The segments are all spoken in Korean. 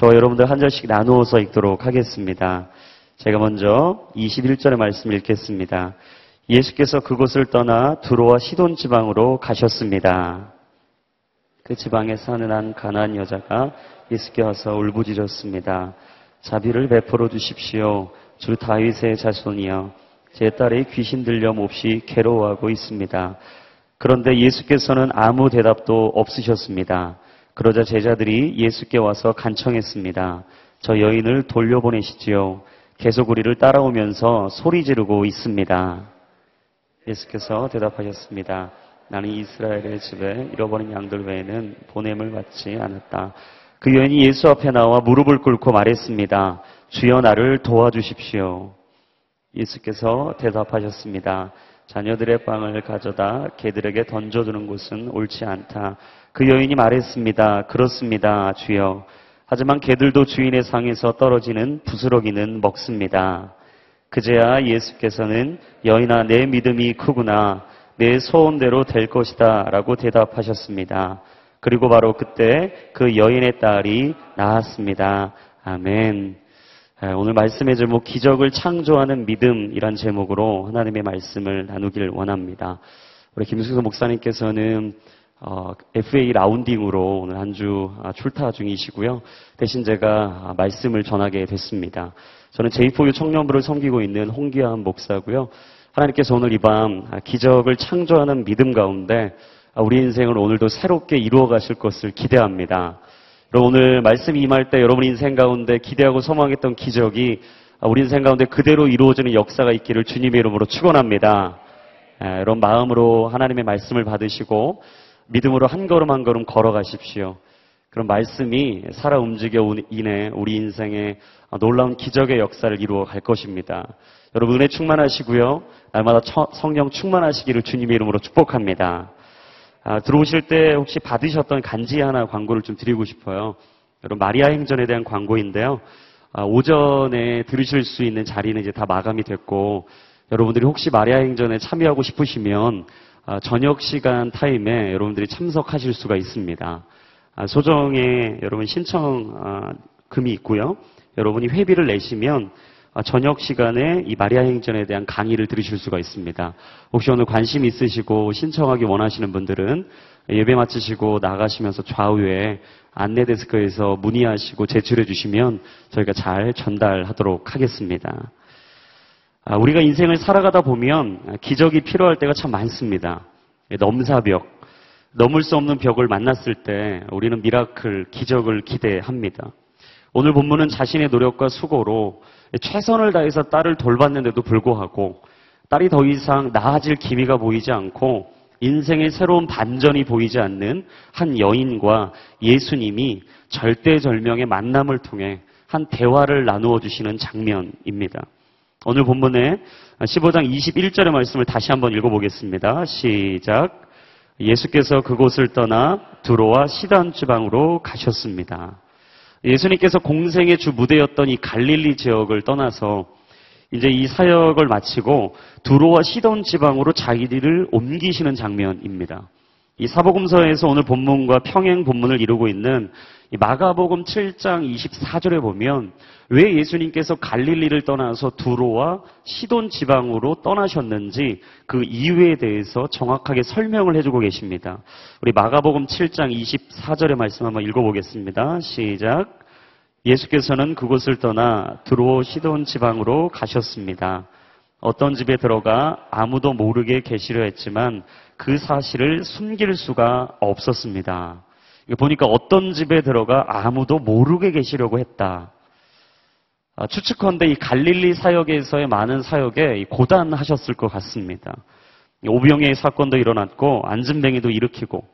저와 여러분들 한 절씩 나누어서 읽도록 하겠습니다. 제가 먼저 21절의 말씀 읽겠습니다. 예수께서 그곳을 떠나 두로와 시돈 지방으로 가셨습니다. 그 지방에 사는 한 가난 여자가 예수께 와서 울부짖었습니다. 자비를 베풀어 주십시오. 주 다윗의 자손이여. 제 딸이 귀신 들려 몹시 괴로워하고 있습니다. 그런데 예수께서는 아무 대답도 없으셨습니다. 그러자 제자들이 예수께 와서 간청했습니다. 저 여인을 돌려보내시지요. 계속 우리를 따라오면서 소리 지르고 있습니다. 예수께서 대답하셨습니다. 나는 이스라엘의 집에 잃어버린 양들 외에는 보냄을 받지 않았다. 그 여인이 예수 앞에 나와 무릎을 꿇고 말했습니다. 주여 나를 도와주십시오. 예수께서 대답하셨습니다. 자녀들의 빵을 가져다 개들에게 던져주는 것은 옳지 않다. 그 여인이 말했습니다. 그렇습니다. 주여. 하지만 개들도 주인의 상에서 떨어지는 부스러기는 먹습니다. 그제야 예수께서는 여인아 내 믿음이 크구나. 내 소원대로 될 것이다. 라고 대답하셨습니다. 그리고 바로 그때 그 여인의 딸이 나았습니다. 아멘. 오늘 말씀의 제목 기적을 창조하는 믿음이란 제목으로 하나님의 말씀을 나누길 원합니다. 우리 김수서 목사님께서는 어, FA 라운딩으로 오늘 한 주 출타 중이시고요. 대신 제가 말씀을 전하게 됐습니다. 저는 제2포유 청년부를 섬기고 있는 홍기환 목사고요. 하나님께서 오늘 이 밤 기적을 창조하는 믿음 가운데 우리 인생을 오늘도 새롭게 이루어 가실 것을 기대합니다. 오늘 말씀 임할 때 여러분 인생 가운데 기대하고 소망했던 기적이 우리 인생 가운데 그대로 이루어지는 역사가 있기를 주님의 이름으로 축원합니다. 여러분 마음으로 하나님의 말씀을 받으시고 믿음으로 한 걸음 한 걸음 걸어가십시오. 그런 말씀이 살아 움직여 인해 우리 인생에 놀라운 기적의 역사를 이루어 갈 것입니다. 여러분 은혜 충만하시고요. 날마다 성령 충만하시기를 주님의 이름으로 축복합니다. 아, 들어오실 때 혹시 받으셨던 간지 하나 광고를 좀 드리고 싶어요. 여러분 마리아 행전에 대한 광고인데요. 아, 오전에 들으실 수 있는 자리는 이제 다 마감이 됐고 여러분들이 혹시 마리아 행전에 참여하고 싶으시면 아, 저녁 시간 타임에 여러분들이 참석하실 수가 있습니다. 아, 소정에 여러분 신청 금이 있고요. 여러분이 회비를 내시면 아, 저녁 시간에 이 마리아 행전에 대한 강의를 들으실 수가 있습니다. 혹시 오늘 관심 있으시고 신청하기 원하시는 분들은 예배 마치시고 나가시면서 좌우에 안내 데스크에서 문의하시고 제출해 주시면 저희가 잘 전달하도록 하겠습니다. 아, 우리가 인생을 살아가다 보면 기적이 필요할 때가 참 많습니다. 넘사벽, 넘을 수 없는 벽을 만났을 때 우리는 miracle, 기적을 기대합니다. 오늘 본문은 자신의 노력과 수고로 최선을 다해서 딸을 돌봤는데도 불구하고 딸이 더 이상 나아질 기미가 보이지 않고 인생의 새로운 반전이 보이지 않는 한 여인과 예수님이 절대절명의 만남을 통해 한 대화를 나누어 주시는 장면입니다. 오늘 본문에 15장 21절의 말씀을 다시 한번 읽어보겠습니다. 시작. 예수께서 그곳을 떠나 두로와 시단 지방으로 가셨습니다. 예수님께서 공생의 주 무대였던 이 갈릴리 지역을 떠나서 이제 이 사역을 마치고 두로와 시돈 지방으로 자기들을 옮기시는 장면입니다. 이 사복음서에서 오늘 본문과 평행 본문을 이루고 있는 마가복음 7장 24절에 보면 왜 예수님께서 갈릴리를 떠나서 두로와 시돈 지방으로 떠나셨는지 그 이유에 대해서 정확하게 설명을 해주고 계십니다. 우리 마가복음 7장 24절의 말씀 한번 읽어보겠습니다. 시작. 예수께서는 그곳을 떠나 두로 시돈 지방으로 가셨습니다. 어떤 집에 들어가 아무도 모르게 계시려 했지만 그 사실을 숨길 수가 없었습니다. 보니까 어떤 집에 들어가 아무도 모르게 계시려고 했다. 아, 추측컨대 이 갈릴리 사역에서의 많은 사역에 고단하셨을 것 같습니다. 오병의 사건도 일어났고 안진뱅이도 일으키고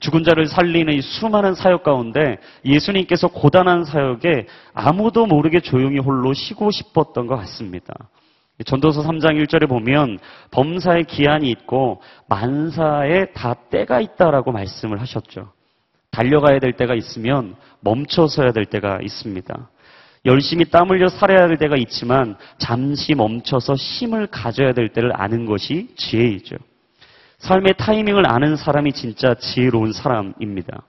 죽은 자를 살리는 이 수많은 사역 가운데 예수님께서 고단한 사역에 아무도 모르게 조용히 홀로 쉬고 싶었던 것 같습니다. 전도서 3장 1절에 보면 범사의 기한이 있고 만사에 다 때가 있다라고 말씀을 하셨죠. 달려가야 될 때가 있으면 멈춰서야 될 때가 있습니다. 열심히 땀 흘려 살아야 될 때가 있지만 잠시 멈춰서 힘을 가져야 될 때를 아는 것이 지혜이죠. 삶의 타이밍을 아는 사람이 진짜 지혜로운 사람입니다.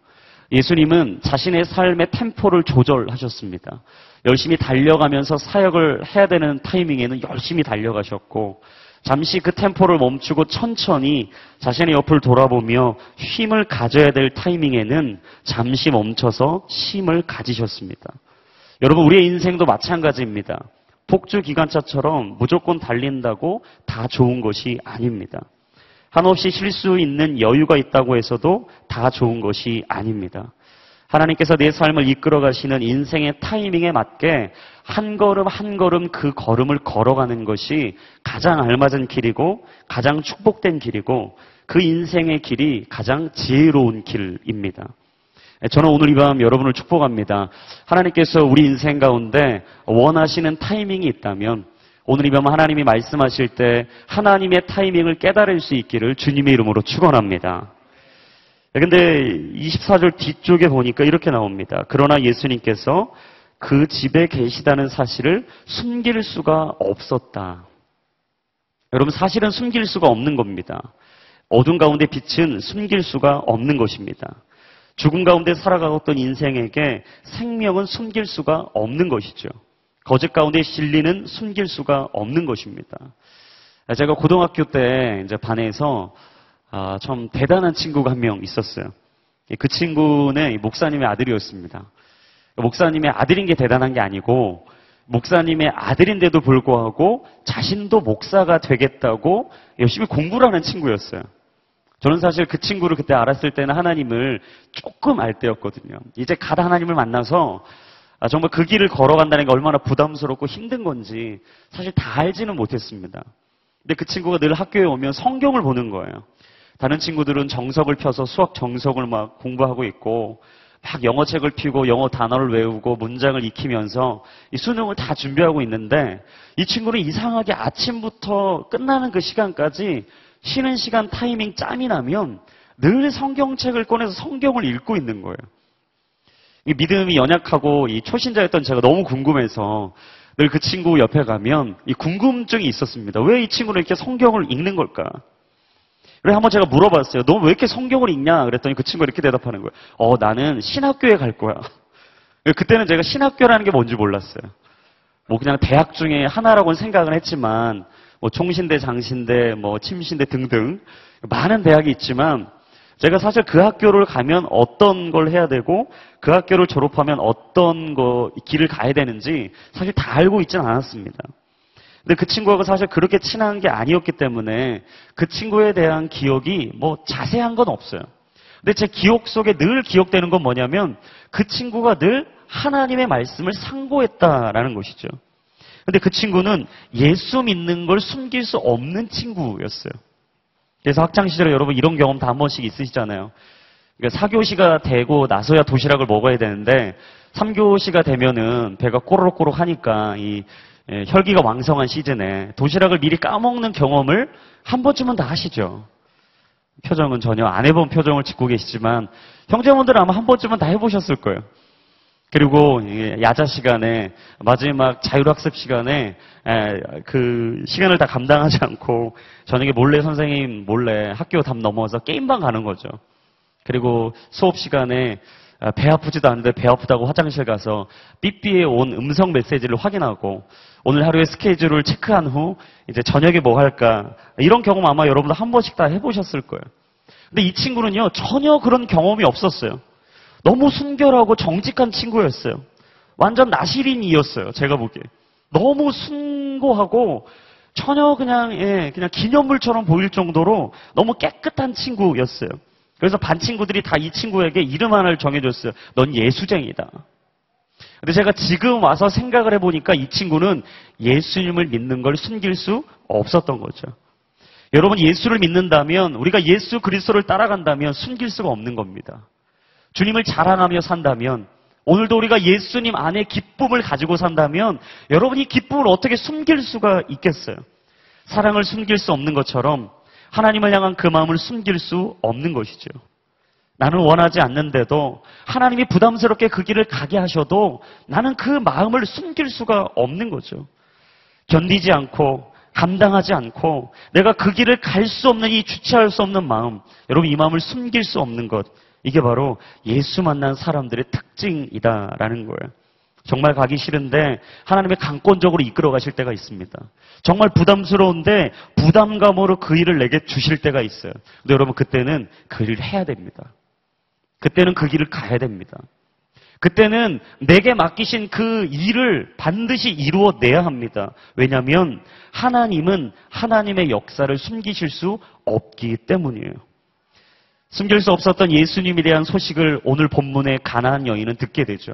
예수님은 자신의 삶의 템포를 조절하셨습니다. 열심히 달려가면서 사역을 해야 되는 타이밍에는 열심히 달려가셨고, 잠시 그 템포를 멈추고 천천히 자신의 옆을 돌아보며 쉼을 가져야 될 타이밍에는 잠시 멈춰서 쉼을 가지셨습니다. 여러분, 우리의 인생도 마찬가지입니다. 폭주 기관차처럼 무조건 달린다고 다 좋은 것이 아닙니다. 한없이 쉴수 있는 여유가 있다고 해서도 다 좋은 것이 아닙니다. 하나님께서 내 삶을 이끌어 가시는 인생의 타이밍에 맞게 한 걸음 한 걸음 그 걸음을 걸어가는 것이 가장 알맞은 길이고 가장 축복된 길이고 그 인생의 길이 가장 지혜로운 길입니다. 저는 오늘 이 밤 여러분을 축복합니다. 하나님께서 우리 인생 가운데 원하시는 타이밍이 있다면 오늘 이 밤 하나님이 말씀하실 때 하나님의 타이밍을 깨달을 수 있기를 주님의 이름으로 축원합니다. 근데 24절 뒤쪽에 보니까 이렇게 나옵니다. 그러나 예수님께서 그 집에 계시다는 사실을 숨길 수가 없었다. 여러분 사실은 숨길 수가 없는 겁니다. 어둠 가운데 빛은 숨길 수가 없는 것입니다. 죽음 가운데 살아가었던 인생에게 생명은 숨길 수가 없는 것이죠. 거짓 가운데 진리는 숨길 수가 없는 것입니다. 제가 고등학교 때 이제 반에서 아, 좀 대단한 친구가 한 명 있었어요. 그 친구는 목사님의 아들이었습니다. 목사님의 아들인 게 대단한 게 아니고 목사님의 아들인데도 불구하고 자신도 목사가 되겠다고 열심히 공부를 하는 친구였어요. 저는 사실 그 친구를 그때 알았을 때는 하나님을 조금 알 때였거든요. 이제 가 하나님을 만나서 아, 정말 그 길을 걸어간다는 게 얼마나 부담스럽고 힘든 건지 사실 다 알지는 못했습니다. 근데 그 친구가 늘 학교에 오면 성경을 보는 거예요. 다른 친구들은 정석을 펴서 수학 정석을 막 공부하고 있고 막 영어 책을 피고 영어 단어를 외우고 문장을 익히면서 이 수능을 다 준비하고 있는데 이 친구는 이상하게 아침부터 끝나는 그 시간까지 쉬는 시간 타이밍 짬이 나면 늘 성경책을 꺼내서 성경을 읽고 있는 거예요. 이 믿음이 연약하고 이 초신자였던 제가 너무 궁금해서 늘 그 친구 옆에 가면 이 궁금증이 있었습니다. 왜 이 친구는 이렇게 성경을 읽는 걸까? 그래 한번 제가 물어봤어요. 너 왜 이렇게 성경을 읽냐? 그랬더니 그 친구가 이렇게 대답하는 거예요. 어, 나는 신학교에 갈 거야. 그때는 제가 신학교라는 게 뭔지 몰랐어요. 뭐 그냥 대학 중에 하나라고는 생각을 했지만 뭐 총신대, 장신대, 뭐 침신대 등등 많은 대학이 있지만 제가 사실 그 학교를 가면 어떤 걸 해야 되고 그 학교를 졸업하면 어떤 거 길을 가야 되는지 사실 다 알고 있지는 않았습니다. 근데 그 친구하고 사실 그렇게 친한 게 아니었기 때문에 그 친구에 대한 기억이 뭐 자세한 건 없어요. 근데 제 기억 속에 늘 기억되는 건 뭐냐면 그 친구가 늘 하나님의 말씀을 상고했다라는 것이죠. 근데 그 친구는 예수 믿는 걸 숨길 수 없는 친구였어요. 그래서 학창 시절에 여러분 이런 경험 다 한 번씩 있으시잖아요. 그러니까 4교시가 되고 나서야 도시락을 먹어야 되는데 3교시가 되면은 배가 꼬르륵꼬르륵 하니까 이 예, 혈기가 왕성한 시즌에 도시락을 미리 까먹는 경험을 한 번쯤은 다 하시죠. 표정은 전혀 안 해본 표정을 짓고 계시지만 형제분들은 아마 한 번쯤은 다 해보셨을 거예요. 그리고 야자 시간에 마지막 자율학습 시간에 그 시간을 다 감당하지 않고 저녁에 몰래 선생님 몰래 학교 담 넘어서 게임방 가는 거죠. 그리고 수업 시간에 아, 배 아프지도 않은데 배 아프다고 화장실 가서 삐삐에 온 음성 메시지를 확인하고 오늘 하루의 스케줄을 체크한 후 이제 저녁에 뭐 할까 이런 경험 아마 여러분도 한 번씩 다 해보셨을 거예요. 근데 이 친구는요 전혀 그런 경험이 없었어요. 너무 순결하고 정직한 친구였어요. 완전 나시린이었어요. 제가 보기에 너무 순고하고 전혀 그냥 예, 그냥 기념물처럼 보일 정도로 너무 깨끗한 친구였어요. 그래서 반 친구들이 다 이 친구에게 이름 하나를 정해줬어요. 넌 예수쟁이다. 근데 제가 지금 와서 생각을 해보니까 이 친구는 예수님을 믿는 걸 숨길 수 없었던 거죠. 여러분 예수를 믿는다면 우리가 예수 그리스도를 따라간다면 숨길 수가 없는 겁니다. 주님을 자랑하며 산다면 오늘도 우리가 예수님 안에 기쁨을 가지고 산다면 여러분이 기쁨을 어떻게 숨길 수가 있겠어요? 사랑을 숨길 수 없는 것처럼 하나님을 향한 그 마음을 숨길 수 없는 것이죠. 나는 원하지 않는데도 하나님이 부담스럽게 그 길을 가게 하셔도 나는 그 마음을 숨길 수가 없는 거죠. 견디지 않고 감당하지 않고 내가 그 길을 갈 수 없는 이 주체할 수 없는 마음 여러분 이 마음을 숨길 수 없는 것 이게 바로 예수 만난 사람들의 특징이다라는 거예요. 정말 가기 싫은데 하나님의 강권적으로 이끌어 가실 때가 있습니다. 정말 부담스러운데 부담감으로 그 일을 내게 주실 때가 있어요. 근데 여러분 그때는 그 일을 해야 됩니다. 그때는 그 길을 가야 됩니다. 그때는 내게 맡기신 그 일을 반드시 이루어내야 합니다. 왜냐하면 하나님은 하나님의 역사를 숨기실 수 없기 때문이에요. 숨길 수 없었던 예수님에 대한 소식을 오늘 본문의 가나안 여인은 듣게 되죠.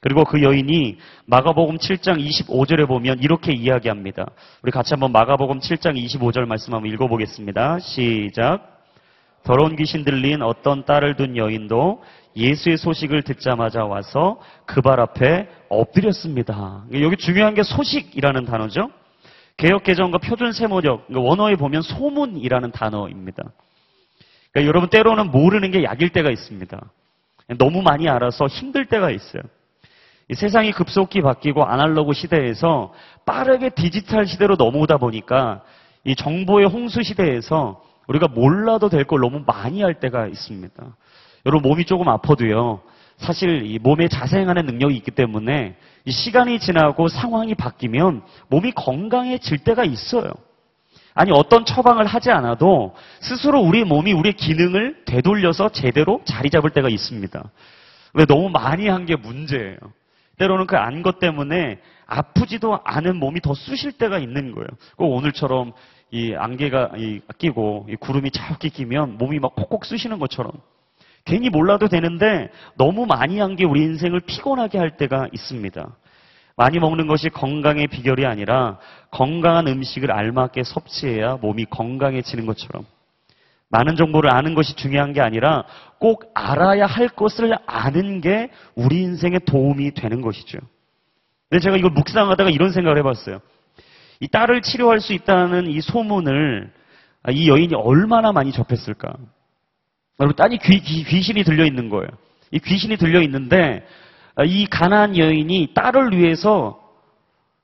그리고 그 여인이 마가복음 7장 25절에 보면 이렇게 이야기합니다. 우리 같이 한번 마가복음 7장 25절 말씀 한번 읽어보겠습니다. 시작. 더러운 귀신 들린 어떤 딸을 둔 여인도 예수의 소식을 듣자마자 와서 그 발 앞에 엎드렸습니다. 여기 중요한 게 소식이라는 단어죠. 개혁개정과 표준 세모적, 그러니까 원어에 보면 소문이라는 단어입니다. 그러니까 여러분 때로는 모르는 게 약일 때가 있습니다. 너무 많이 알아서 힘들 때가 있어요. 세상이 급속히 바뀌고 아날로그 시대에서 빠르게 디지털 시대로 넘어오다 보니까 이 정보의 홍수 시대에서 우리가 몰라도 될 걸 너무 많이 할 때가 있습니다. 여러분 몸이 조금 아파도요. 사실 이 몸에 자생하는 능력이 있기 때문에 시간이 지나고 상황이 바뀌면 몸이 건강해질 때가 있어요. 아니 어떤 처방을 하지 않아도 스스로 우리 몸이 우리의 기능을 되돌려서 제대로 자리 잡을 때가 있습니다. 왜 너무 많이 한 게 문제예요. 때로는 그 안 것 때문에 아프지도 않은 몸이 더 쑤실 때가 있는 거예요. 꼭 오늘처럼 이 안개가 끼고 이 구름이 자욱히 끼면 몸이 막 콕콕 쑤시는 것처럼 괜히 몰라도 되는데 너무 많이 한 게 우리 인생을 피곤하게 할 때가 있습니다. 많이 먹는 것이 건강의 비결이 아니라 건강한 음식을 알맞게 섭취해야 몸이 건강해지는 것처럼 많은 정보를 아는 것이 중요한 게 아니라 꼭 알아야 할 것을 아는 게 우리 인생에 도움이 되는 것이죠. 근데 제가 이걸 묵상하다가 이런 생각을 해봤어요. 이 딸을 치료할 수 있다는 이 소문을 이 여인이 얼마나 많이 접했을까. 여러분, 딸이 귀, 귀 신이 들려 있는 거예요. 이 귀신이 들려 있는데 이 가난한 여인이 딸을 위해서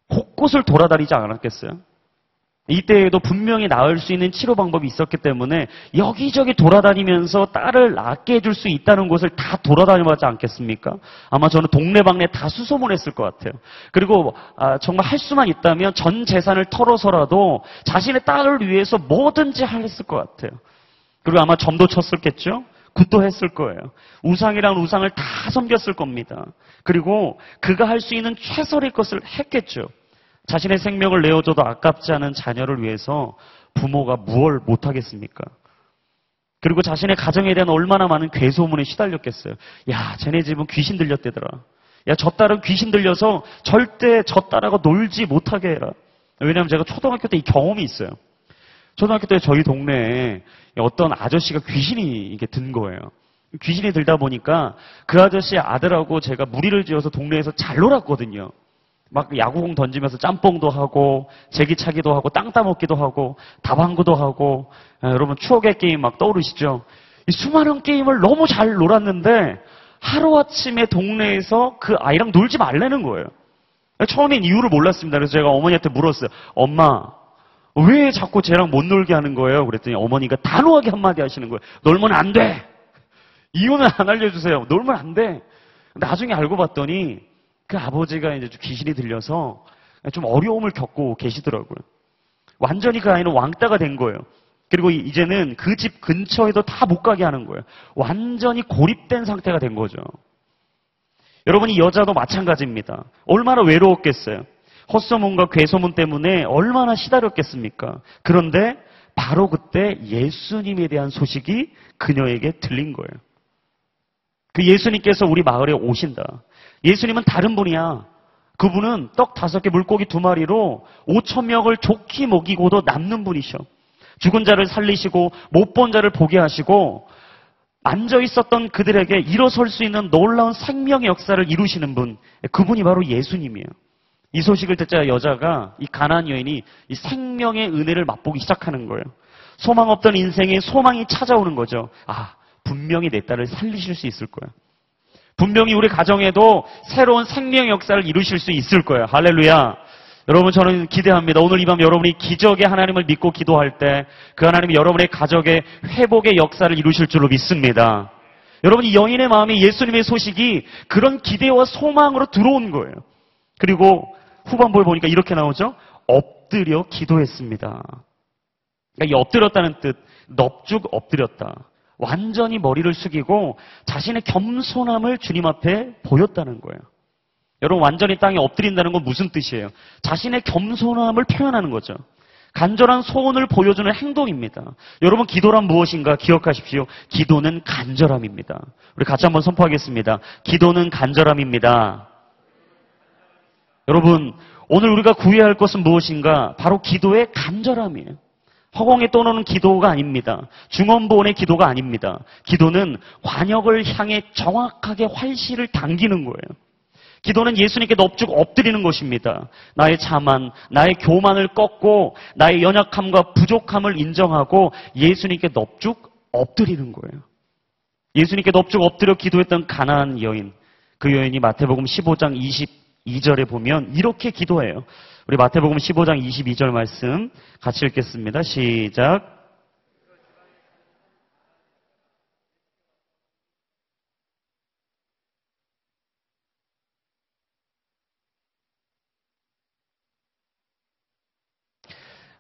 곳곳을 돌아다니지 않았겠어요? 이때에도 분명히 나을 수 있는 치료 방법이 있었기 때문에 여기저기 돌아다니면서 딸을 낫게 해줄 수 있다는 곳을 다 돌아다녀봤지 않겠습니까? 아마 저는 동네방네 다 수소문했을 것 같아요. 그리고 아, 정말 할 수만 있다면 전 재산을 털어서라도 자신의 딸을 위해서 뭐든지 했을 것 같아요. 그리고 아마 점도 쳤을겠죠? 굿도 했을 거예요. 우상이랑 우상을 다 섬겼을 겁니다. 그리고 그가 할 수 있는 최선의 것을 했겠죠. 자신의 생명을 내어줘도 아깝지 않은 자녀를 위해서 부모가 무얼 못하겠습니까? 그리고 자신의 가정에 대한 얼마나 많은 괴소문에 시달렸겠어요. 야, 쟤네 집은 귀신 들렸대더라. 야, 저 딸은 귀신 들려서 절대 저 딸하고 놀지 못하게 해라. 왜냐하면 제가 초등학교 때 이 경험이 있어요. 초등학교 때 저희 동네에 어떤 아저씨가 귀신이 이게 든 거예요. 귀신이 들다 보니까 그 아저씨 아들하고 제가 무리를 지어서 동네에서 잘 놀았거든요. 막 야구공 던지면서 짬뽕도 하고 제기차기도 하고 땅 따먹기도 하고 다방구도 하고 아, 여러분 추억의 게임 막 떠오르시죠? 이 수많은 게임을 너무 잘 놀았는데 하루아침에 동네에서 그 아이랑 놀지 말라는 거예요. 처음엔 이유를 몰랐습니다. 그래서 제가 어머니한테 물었어요. 엄마, 왜 자꾸 쟤랑 못 놀게 하는 거예요? 그랬더니 어머니가 단호하게 한마디 하시는 거예요. 놀면 안 돼! 이유는 안 알려주세요. 놀면 안 돼! 나중에 알고 봤더니 그 아버지가 이제 귀신이 들려서 좀 어려움을 겪고 계시더라고요. 완전히 그 아이는 왕따가 된 거예요. 그리고 이제는 그 집 근처에도 다 못 가게 하는 거예요. 완전히 고립된 상태가 된 거죠. 여러분 이 여자도 마찬가지입니다. 얼마나 외로웠겠어요. 헛소문과 괴소문 때문에 얼마나 시달렸겠습니까? 그런데 바로 그때 예수님에 대한 소식이 그녀에게 들린 거예요. 그 예수님께서 우리 마을에 오신다. 예수님은 다른 분이야. 그분은 떡 다섯 개 물고기 두 마리로 오천 명을 좋게 먹이고도 남는 분이셔. 죽은 자를 살리시고 못 본 자를 보게 하시고 앉아 있었던 그들에게 일어설 수 있는 놀라운 생명의 역사를 이루시는 분. 그분이 바로 예수님이에요. 이 소식을 듣자 여자가 이 가난 여인이 이 생명의 은혜를 맛보기 시작하는 거예요. 소망 없던 인생에 소망이 찾아오는 거죠. 아, 분명히 내 딸을 살리실 수 있을 거야. 분명히 우리 가정에도 새로운 생명 역사를 이루실 수 있을 거예요. 할렐루야. 여러분 저는 기대합니다. 오늘 이 밤 여러분이 기적의 하나님을 믿고 기도할 때 그 하나님이 여러분의 가족의 회복의 역사를 이루실 줄로 믿습니다. 여러분, 이 여인의 마음에 예수님의 소식이 그런 기대와 소망으로 들어온 거예요. 그리고 후반부에 보니까 이렇게 나오죠. 엎드려 기도했습니다. 그러니까 이 엎드렸다는 뜻, 넙죽 엎드렸다. 완전히 머리를 숙이고 자신의 겸손함을 주님 앞에 보였다는 거예요. 여러분, 완전히 땅에 엎드린다는 건 무슨 뜻이에요? 자신의 겸손함을 표현하는 거죠. 간절한 소원을 보여주는 행동입니다. 여러분, 기도란 무엇인가 기억하십시오. 기도는 간절함입니다. 우리 같이 한번 선포하겠습니다. 기도는 간절함입니다. 여러분, 오늘 우리가 구해야 할 것은 무엇인가? 바로 기도의 간절함이에요. 허공에 떠오르는 기도가 아닙니다. 중원보원의 기도가 아닙니다. 기도는 관역을 향해 정확하게 활시를 당기는 거예요. 기도는 예수님께 넙죽 엎드리는 것입니다. 나의 자만, 나의 교만을 꺾고 나의 연약함과 부족함을 인정하고 예수님께 넙죽 엎드리는 거예요. 예수님께 넙죽 엎드려 기도했던 가나안 여인. 그 여인이 마태복음 15장 22절에 보면 이렇게 기도해요. 우리 마태복음 15장 22절 말씀 같이 읽겠습니다. 시작.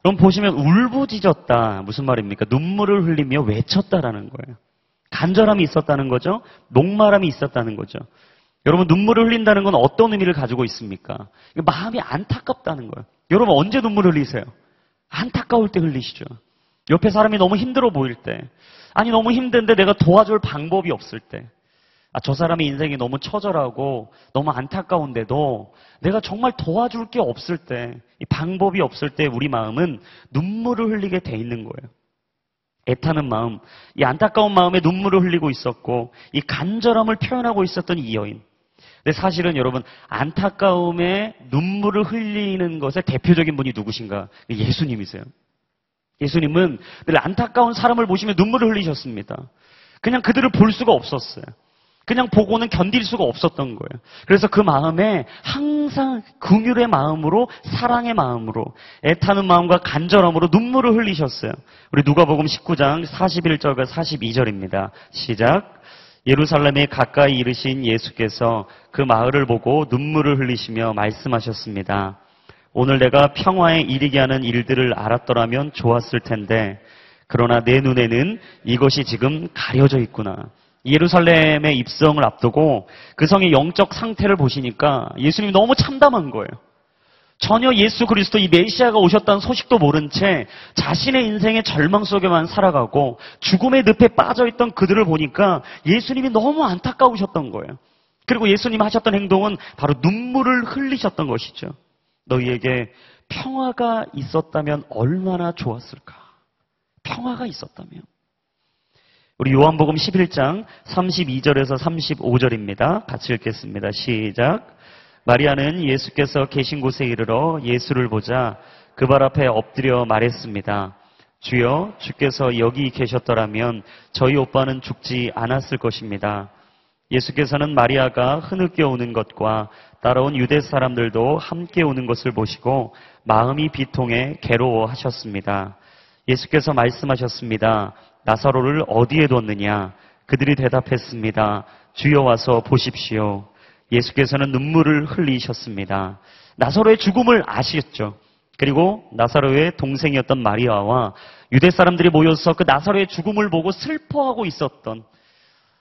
그럼 보시면 울부짖었다. 무슨 말입니까? 눈물을 흘리며 외쳤다라는 거예요. 간절함이 있었다는 거죠. 목마름이 있었다는 거죠. 여러분 눈물을 흘린다는 건 어떤 의미를 가지고 있습니까? 마음이 안타깝다는 거예요. 여러분 언제 눈물 흘리세요? 안타까울 때 흘리시죠. 옆에 사람이 너무 힘들어 보일 때. 아니 너무 힘든데 내가 도와줄 방법이 없을 때. 아, 저 사람의 인생이 너무 처절하고 너무 안타까운데도 내가 정말 도와줄 게 없을 때, 이 방법이 없을 때 우리 마음은 눈물을 흘리게 돼 있는 거예요. 애타는 마음, 이 안타까운 마음에 눈물을 흘리고 있었고, 이 간절함을 표현하고 있었던 이 여인. 근데 사실은 여러분, 안타까움에 눈물을 흘리는 것의 대표적인 분이 누구신가? 예수님이세요. 예수님은 늘 안타까운 사람을 보시면 눈물을 흘리셨습니다. 그냥 그들을 볼 수가 없었어요. 그냥 보고는 견딜 수가 없었던 거예요. 그래서 그 마음에 항상 긍휼의 마음으로 사랑의 마음으로 애타는 마음과 간절함으로 눈물을 흘리셨어요. 우리 누가복음 19장 41절과 42절입니다. 시작. 예루살렘에 가까이 이르신 예수께서 그 마을을 보고 눈물을 흘리시며 말씀하셨습니다. 오늘 내가 평화에 이르게 하는 일들을 알았더라면 좋았을 텐데 그러나 내 눈에는 이것이 지금 가려져 있구나. 예루살렘의 입성을 앞두고 그 성의 영적 상태를 보시니까 예수님이 너무 참담한 거예요. 전혀 예수 그리스도 이 메시아가 오셨다는 소식도 모른 채 자신의 인생의 절망 속에만 살아가고 죽음의 늪에 빠져있던 그들을 보니까 예수님이 너무 안타까우셨던 거예요. 그리고 예수님 하셨던 행동은 바로 눈물을 흘리셨던 것이죠. 너희에게 평화가 있었다면 얼마나 좋았을까? 평화가 있었다면. 우리 요한복음 11장 32절에서 35절입니다. 같이 읽겠습니다. 시작. 마리아는 예수께서 계신 곳에 이르러 예수를 보자 그 발 앞에 엎드려 말했습니다. 주여, 주께서 여기 계셨더라면 저희 오빠는 죽지 않았을 것입니다. 예수께서는 마리아가 흐느껴 오는 것과 따라온 유대 사람들도 함께 오는 것을 보시고 마음이 비통해 괴로워하셨습니다. 예수께서 말씀하셨습니다. 나사로를 어디에 뒀느냐? 그들이 대답했습니다. 주여 와서 보십시오. 예수께서는 눈물을 흘리셨습니다. 나사로의 죽음을 아시겠죠? 그리고 나사로의 동생이었던 마리아와 유대 사람들이 모여서 그 나사로의 죽음을 보고 슬퍼하고 있었던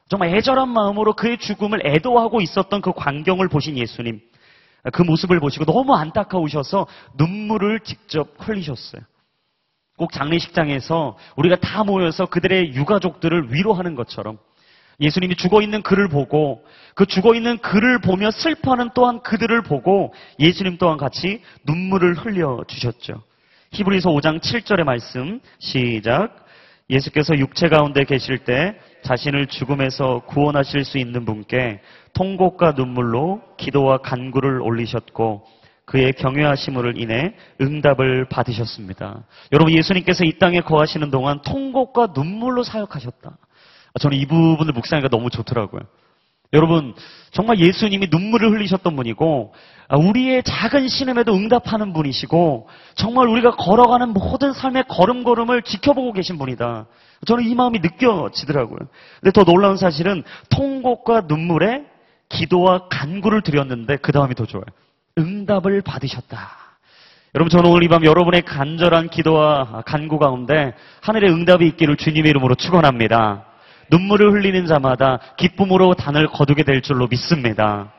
정말 애절한 마음으로 그의 죽음을 애도하고 있었던 그 광경을 보신 예수님. 그 모습을 보시고 너무 안타까우셔서 눈물을 직접 흘리셨어요. 꼭 장례식장에서 우리가 다 모여서 그들의 유가족들을 위로하는 것처럼 예수님이 죽어 있는 그를 보고 그 죽어 있는 그를 보며 슬퍼하는 또한 그들을 보고 예수님 또한 같이 눈물을 흘려 주셨죠. 히브리서 5장 7절의 말씀 시작. 예수께서 육체 가운데 계실 때 자신을 죽음에서 구원하실 수 있는 분께 통곡과 눈물로 기도와 간구를 올리셨고 그의 경외하심으로 인해 응답을 받으셨습니다. 여러분 예수님께서 이 땅에 거하시는 동안 통곡과 눈물로 사역하셨다. 저는 이 부분을 묵상하기가 너무 좋더라고요. 여러분 정말 예수님이 눈물을 흘리셨던 분이고 우리의 작은 신음에도 응답하는 분이시고 정말 우리가 걸어가는 모든 삶의 걸음걸음을 지켜보고 계신 분이다. 저는 이 마음이 느껴지더라고요. 근데 더 놀라운 사실은 통곡과 눈물에 기도와 간구를 드렸는데 그 다음이 더 좋아요. 응답을 받으셨다. 여러분 저는 오늘 이 밤 여러분의 간절한 기도와 간구 가운데 하늘의 응답이 있기를 주님의 이름으로 축원합니다. 눈물을 흘리는 자마다 기쁨으로 단을 거두게 될 줄로 믿습니다.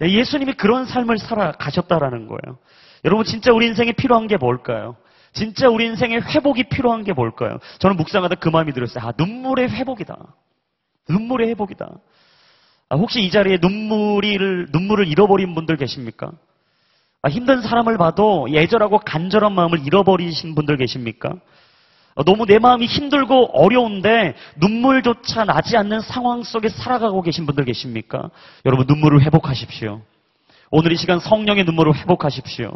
네, 예수님이 그런 삶을 살아가셨다라는 거예요. 여러분 진짜 우리 인생에 필요한 게 뭘까요? 진짜 우리 인생에 회복이 필요한 게 뭘까요? 저는 묵상하다 그 마음이 들었어요. 아, 눈물의 회복이다. 눈물의 회복이다. 아, 혹시 이 자리에 눈물을, 눈물을 잃어버린 분들 계십니까? 아, 힘든 사람을 봐도 예절하고 간절한 마음을 잃어버리신 분들 계십니까? 아, 너무 내 마음이 힘들고 어려운데 눈물조차 나지 않는 상황 속에 살아가고 계신 분들 계십니까? 여러분 눈물을 회복하십시오. 오늘 이 시간 성령의 눈물을 회복하십시오.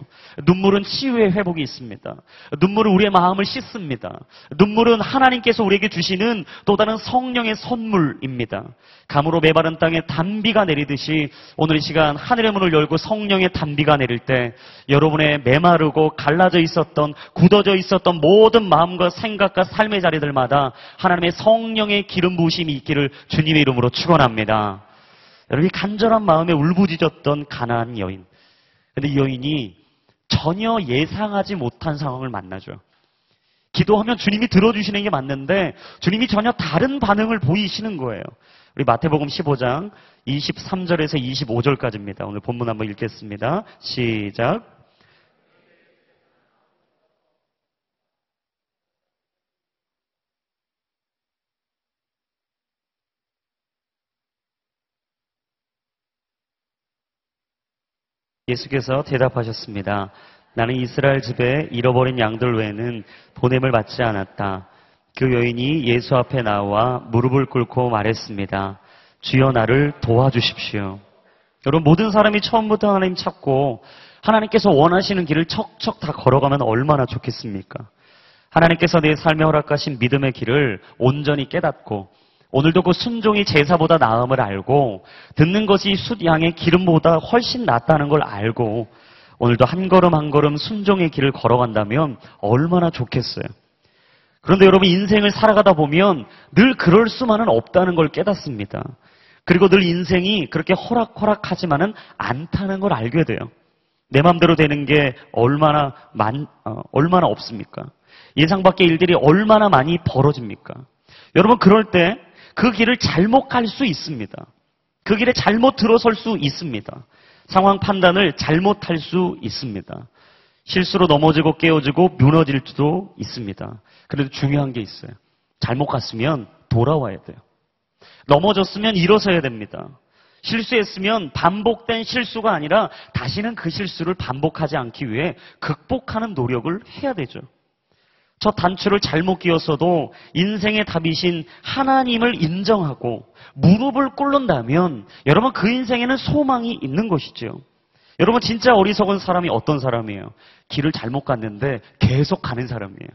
눈물은 치유의 회복이 있습니다. 눈물은 우리의 마음을 씻습니다. 눈물은 하나님께서 우리에게 주시는 또 다른 성령의 선물입니다. 감으로 메바른 땅에 단비가 내리듯이 오늘 이 시간 하늘의 문을 열고 성령의 단비가 내릴 때 여러분의 메마르고 갈라져 있었던 굳어져 있었던 모든 마음과 생각과 삶의 자리들마다 하나님의 성령의 기름 부으심이 있기를 주님의 이름으로 축원합니다. 여러분 이 간절한 마음에 울부짖었던 가나안 여인. 근데 이 여인이 전혀 예상하지 못한 상황을 만나죠. 기도하면 주님이 들어주시는 게 맞는데 주님이 전혀 다른 반응을 보이시는 거예요. 우리 마태복음 15장 23절에서 25절까지입니다. 오늘 본문 한번 읽겠습니다. 시작. 예수께서 대답하셨습니다. 나는 이스라엘 집에 잃어버린 양들 외에는 보냄을 받지 않았다. 그 여인이 예수 앞에 나와 무릎을 꿇고 말했습니다. 주여 나를 도와주십시오. 여러분 모든 사람이 처음부터 하나님 찾고 하나님께서 원하시는 길을 척척 다 걸어가면 얼마나 좋겠습니까? 하나님께서 내 삶에 허락하신 믿음의 길을 온전히 깨닫고 오늘도 그 순종이 제사보다 나음을 알고 듣는 것이 숫양의 기름보다 훨씬 낫다는 걸 알고 오늘도 한 걸음 한 걸음 순종의 길을 걸어간다면 얼마나 좋겠어요. 그런데 여러분 인생을 살아가다 보면 늘 그럴 수만은 없다는 걸 깨닫습니다. 그리고 늘 인생이 그렇게 호락호락하지만은 않다는 걸 알게 돼요. 내 마음대로 되는 게 얼마나 많, 어, 얼마나 없습니까? 예상 밖의 일들이 얼마나 많이 벌어집니까? 여러분 그럴 때 그 길을 잘못 갈 수 있습니다. 그 길에 잘못 들어설 수 있습니다. 상황 판단을 잘못할 수 있습니다. 실수로 넘어지고 깨어지고 무너질 수도 있습니다. 그래도 중요한 게 있어요. 잘못 갔으면 돌아와야 돼요. 넘어졌으면 일어서야 됩니다. 실수했으면 반복된 실수가 아니라 다시는 그 실수를 반복하지 않기 위해 극복하는 노력을 해야 되죠. 저 단추를 잘못 끼웠어도 인생의 답이신 하나님을 인정하고 무릎을 꿇는다면 여러분 그 인생에는 소망이 있는 것이죠. 여러분 진짜 어리석은 사람이 어떤 사람이에요? 길을 잘못 갔는데 계속 가는 사람이에요.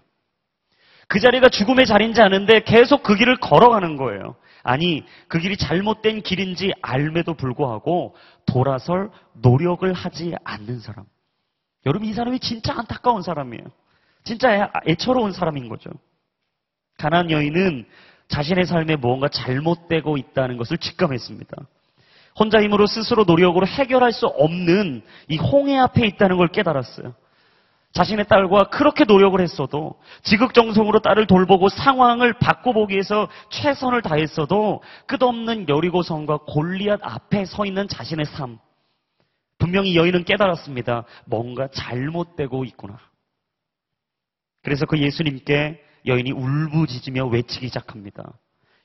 그 자리가 죽음의 자리인지 아는데 계속 그 길을 걸어가는 거예요. 아니, 그 길이 잘못된 길인지 알매도 불구하고 돌아설 노력을 하지 않는 사람. 여러분 이 사람이 진짜 안타까운 사람이에요. 진짜 애처로운 사람인 거죠. 가난 여인은 자신의 삶에 무언가 잘못되고 있다는 것을 직감했습니다. 혼자 힘으로 스스로 노력으로 해결할 수 없는 이 홍해 앞에 있다는 걸 깨달았어요. 자신의 딸과 그렇게 노력을 했어도 지극정성으로 딸을 돌보고 상황을 바꿔보기 위해서 최선을 다했어도 끝없는 여리고성과 골리앗 앞에 서 있는 자신의 삶. 분명히 여인은 깨달았습니다. 뭔가 잘못되고 있구나. 그래서 그 예수님께 여인이 울부짖으며 외치기 시작합니다.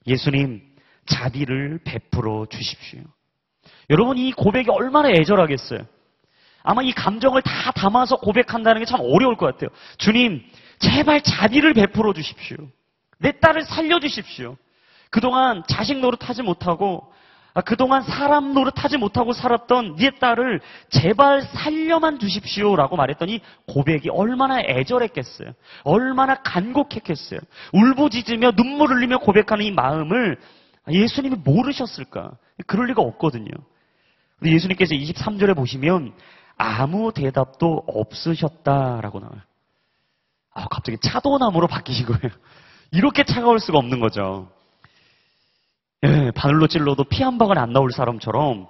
예수님, 자비를 베풀어 주십시오. 여러분, 이 고백이 얼마나 애절하겠어요? 아마 이 감정을 다 담아서 고백한다는 게 참 어려울 것 같아요. 주님, 제발 자비를 베풀어 주십시오. 내 딸을 살려주십시오. 그동안 자식 노릇하지 못하고 아, 그동안 사람 노릇하지 못하고 살았던 네 딸을 제발 살려만 주십시오라고 말했더니 고백이 얼마나 애절했겠어요. 얼마나 간곡했겠어요. 울부짖으며 눈물 흘리며 고백하는 이 마음을 예수님이 모르셨을까? 그럴 리가 없거든요. 예수님께서 23절에 보시면 아무 대답도 없으셨다라고 나와요. 아, 갑자기 차도남으로 바뀌신 거예요. 이렇게 차가울 수가 없는 거죠. 예, 바늘로 찔러도 피 한 방울 안 나올 사람처럼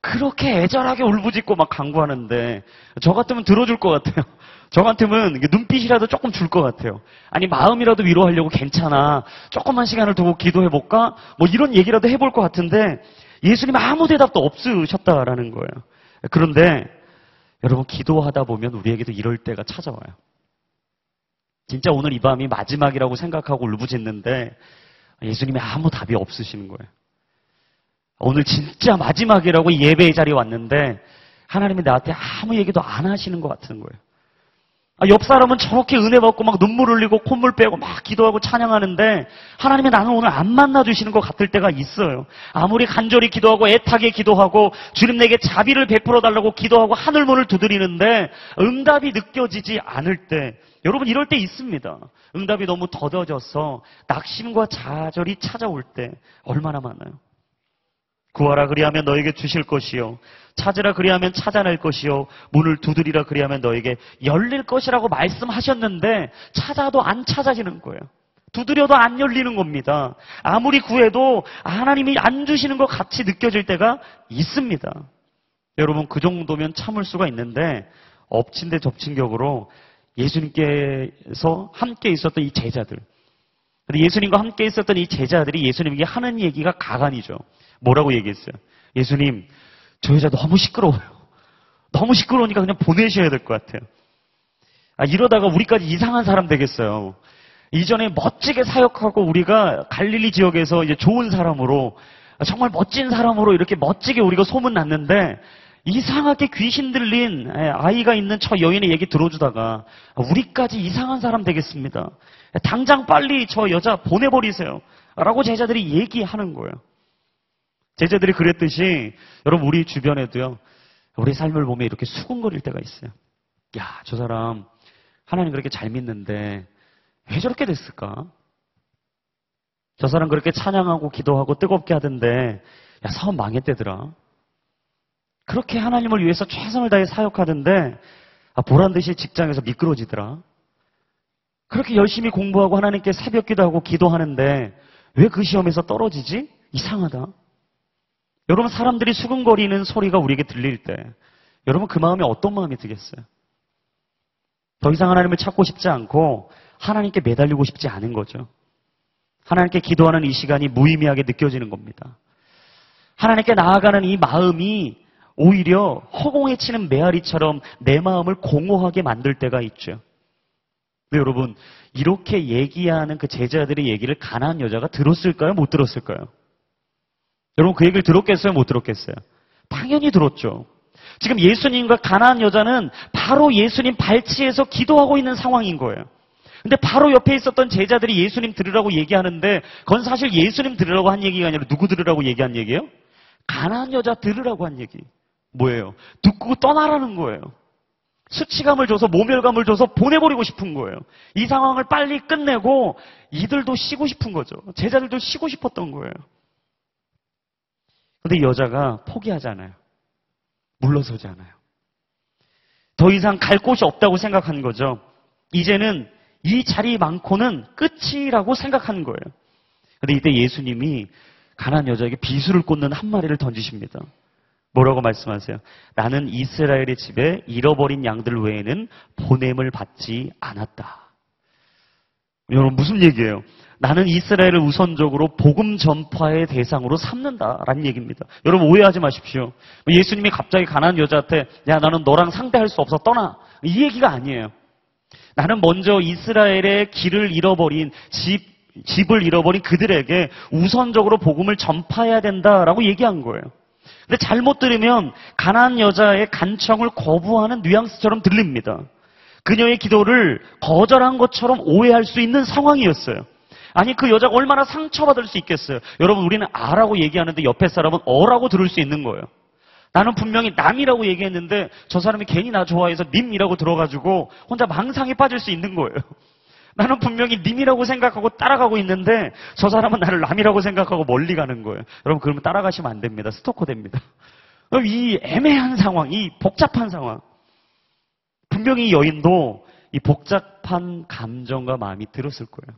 그렇게 애절하게 울부짖고 막 강구하는데 저 같으면 들어줄 것 같아요. 저 같으면 눈빛이라도 조금 줄 것 같아요. 아니 마음이라도 위로하려고 괜찮아. 조금만 시간을 두고 기도해 볼까? 뭐 이런 얘기라도 해볼 것 같은데 예수님 아무 대답도 없으셨다라는 거예요. 그런데 여러분 기도하다 보면 우리에게도 이럴 때가 찾아와요. 진짜 오늘 이 밤이 마지막이라고 생각하고 울부짖는데 예수님이 아무 답이 없으시는 거예요. 오늘 진짜 마지막이라고 예배의 자리에 왔는데 하나님이 나한테 아무 얘기도 안 하시는 것 같은 거예요. 아, 옆 사람은 저렇게 은혜 받고 막 눈물 흘리고 콧물 빼고 막 기도하고 찬양하는데 하나님이 나는 오늘 안 만나주시는 것 같을 때가 있어요. 아무리 간절히 기도하고 애타게 기도하고 주님 내게 자비를 베풀어 달라고 기도하고 하늘문을 두드리는데 응답이 느껴지지 않을 때 여러분 이럴 때 있습니다. 응답이 너무 더뎌져서 낙심과 좌절이 찾아올 때 얼마나 많아요. 구하라 그리하면 너에게 주실 것이요. 찾으라 그리하면 찾아낼 것이요. 문을 두드리라 그리하면 너에게 열릴 것이라고 말씀하셨는데 찾아도 안 찾아지는 거예요. 두드려도 안 열리는 겁니다. 아무리 구해도 하나님이 안 주시는 것 같이 느껴질 때가 있습니다. 여러분 그 정도면 참을 수가 있는데 엎친 데 접친 격으로 예수님께서 함께 있었던 이 제자들 근데 예수님과 함께 있었던 이 제자들이 예수님에게 하는 얘기가 가관이죠. 뭐라고 얘기했어요? 예수님, 저 여자 너무 시끄러워요. 너무 시끄러우니까 그냥 보내셔야 될 것 같아요. 아, 이러다가 우리까지 이상한 사람 되겠어요. 이전에 멋지게 사역하고 우리가 갈릴리 지역에서 이제 좋은 사람으로 정말 멋진 사람으로 이렇게 멋지게 우리가 소문 났는데 이상하게 귀신 들린 아이가 있는 저 여인의 얘기 들어주다가 우리까지 이상한 사람 되겠습니다. 당장 빨리 저 여자 보내버리세요. 라고 제자들이 얘기하는 거예요. 제자들이 그랬듯이 여러분 우리 주변에도요. 우리 삶을 보면 이렇게 수군거릴 때가 있어요. 야, 저 사람 하나님 그렇게 잘 믿는데 왜 저렇게 됐을까? 저 사람 그렇게 찬양하고 기도하고 뜨겁게 하던데 야, 사업 망했대더라. 그렇게 하나님을 위해서 최선을 다해 사역하던데 아, 보란 듯이 직장에서 미끄러지더라. 그렇게 열심히 공부하고 하나님께 새벽 기도 하고 기도하는데 왜 그 시험에서 떨어지지? 이상하다. 여러분 사람들이 수근거리는 소리가 우리에게 들릴 때 여러분 그 마음에 어떤 마음이 들겠어요? 더 이상 하나님을 찾고 싶지 않고 하나님께 매달리고 싶지 않은 거죠. 하나님께 기도하는 이 시간이 무의미하게 느껴지는 겁니다. 하나님께 나아가는 이 마음이 오히려 허공에 치는 메아리처럼 내 마음을 공허하게 만들 때가 있죠. 근데 여러분, 이렇게 얘기하는 그 제자들의 얘기를 가난한 여자가 들었을까요? 못 들었을까요? 여러분 그 얘기를 들었겠어요? 못 들었겠어요? 당연히 들었죠. 지금 예수님과 가난한 여자는 바로 예수님 발치에서 기도하고 있는 상황인 거예요. 근데 바로 옆에 있었던 제자들이 예수님 들으라고 얘기하는데 그건 사실 예수님 들으라고 한 얘기가 아니라 누구 들으라고 얘기한 얘기예요? 가난한 여자 들으라고 한 얘기. 뭐예요? 듣고 떠나라는 거예요. 수치감을 줘서 모멸감을 줘서 보내버리고 싶은 거예요. 이 상황을 빨리 끝내고 이들도 쉬고 싶은 거죠. 제자들도 쉬고 싶었던 거예요. 근데 여자가 포기하지 않아요. 물러서지 않아요. 더 이상 갈 곳이 없다고 생각한 거죠. 이제는 이 자리 많고는 끝이라고 생각하는 거예요. 근데 이때 예수님이 가난 여자에게 비수를 꽂는 한 마리를 던지십니다. 뭐라고 말씀하세요? 나는 이스라엘의 집에 잃어버린 양들 외에는 보냄을 받지 않았다. 여러분 무슨 얘기예요? 나는 이스라엘을 우선적으로 복음 전파의 대상으로 삼는다라는 얘기입니다. 여러분 오해하지 마십시오. 예수님이 갑자기 가난한 여자한테 야 나는 너랑 상대할 수 없어 떠나 이 얘기가 아니에요. 나는 먼저 이스라엘의 길을 잃어버린 집 집을 잃어버린 그들에게 우선적으로 복음을 전파해야 된다라고 얘기한 거예요. 근데 잘못 들으면 가난 여자의 간청을 거부하는 뉘앙스처럼 들립니다. 그녀의 기도를 거절한 것처럼 오해할 수 있는 상황이었어요. 아니 그 여자가 얼마나 상처받을 수 있겠어요. 여러분 우리는 아라고 얘기하는데 옆에 사람은 어라고 들을 수 있는 거예요. 나는 분명히 남이라고 얘기했는데 저 사람이 괜히 나 좋아해서 님이라고 들어가지고 혼자 망상에 빠질 수 있는 거예요. 나는 분명히 님이라고 생각하고 따라가고 있는데 저 사람은 나를 남이라고 생각하고 멀리 가는 거예요. 여러분 그러면 따라가시면 안 됩니다. 스토커 됩니다. 이 애매한 상황, 이 복잡한 상황. 분명히 여인도 이 복잡한 감정과 마음이 들었을 거예요.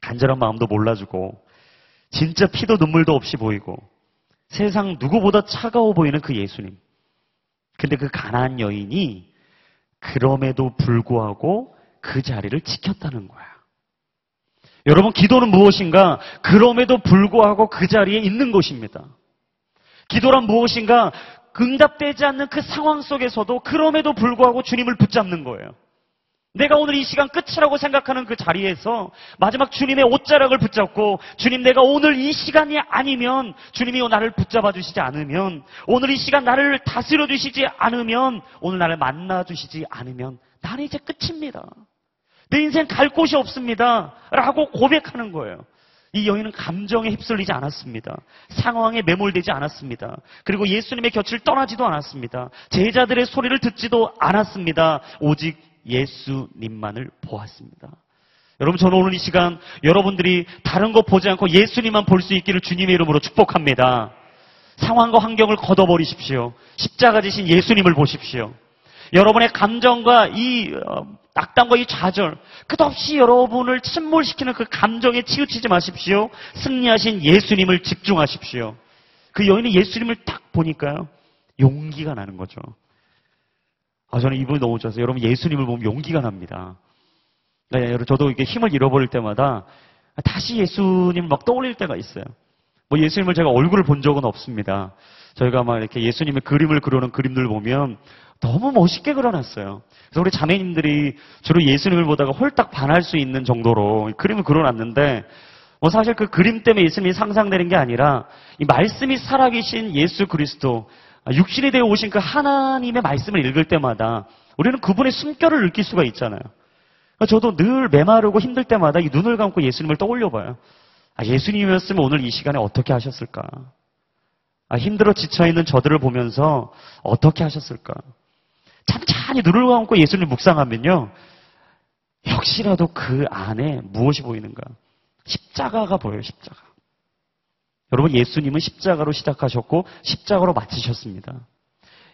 간절한 마음도 몰라주고 진짜 피도 눈물도 없이 보이고 세상 누구보다 차가워 보이는 그 예수님. 근데 그 가난한 여인이 그럼에도 불구하고 그 자리를 지켰다는 거야. 여러분, 기도는 무엇인가? 그럼에도 불구하고 그 자리에 있는 것입니다. 기도란 무엇인가? 응답되지 않는 그 상황 속에서도 그럼에도 불구하고 주님을 붙잡는 거예요. 내가 오늘 이 시간 끝이라고 생각하는 그 자리에서 마지막 주님의 옷자락을 붙잡고 주님 내가 오늘 이 시간이 아니면 주님이 나를 붙잡아 주시지 않으면 오늘 이 시간 나를 다스려 주시지 않으면 오늘 나를 만나 주시지 않으면 나는 이제 끝입니다. 내 인생 갈 곳이 없습니다. 라고 고백하는 거예요. 이 여인은 감정에 휩쓸리지 않았습니다. 상황에 매몰되지 않았습니다. 그리고 예수님의 곁을 떠나지도 않았습니다. 제자들의 소리를 듣지도 않았습니다. 오직 예수님만을 보았습니다. 여러분, 저는 오늘 이 시간 여러분들이 다른 거 보지 않고 예수님만 볼 수 있기를 주님의 이름으로 축복합니다. 상황과 환경을 걷어버리십시오. 십자가 지신 예수님을 보십시오. 여러분의 감정과 이 어, 낙담과 이 좌절, 끝없이 여러분을 침몰시키는 그 감정에 치우치지 마십시오. 승리하신 예수님을 집중하십시오. 그 여인은 예수님을 딱 보니까요. 용기가 나는 거죠. 아, 저는 이분이 너무 좋아서 여러분 예수님을 보면 용기가 납니다. 네, 여러분 저도 이게 힘을 잃어버릴 때마다 다시 예수님을 막 떠올릴 때가 있어요. 뭐 예수님을 제가 얼굴을 본 적은 없습니다. 저희가 막 이렇게 예수님의 그림을 그려놓은 그림들 보면 너무 멋있게 그려놨어요. 그래서 우리 자매님들이 주로 예수님을 보다가 홀딱 반할 수 있는 정도로 그림을 그려놨는데 뭐 사실 그 그림 때문에 예수님이 상상되는 게 아니라 이 말씀이 살아계신 예수 그리스도 아, 육신이 되어 오신 그 하나님의 말씀을 읽을 때마다 우리는 그분의 숨결을 느낄 수가 있잖아요. 그러니까 저도 늘 메마르고 힘들 때마다 이 눈을 감고 예수님을 떠올려 봐요. 아, 예수님이었으면 오늘 이 시간에 어떻게 하셨을까? 아, 힘들어 지쳐있는 저들을 보면서 어떻게 하셨을까? 찬찬히 눈을 감고 예수님을 묵상하면요. 역시라도 그 안에 무엇이 보이는가? 십자가가 보여요, 십자가. 여러분, 예수님은 십자가로 시작하셨고, 십자가로 마치셨습니다.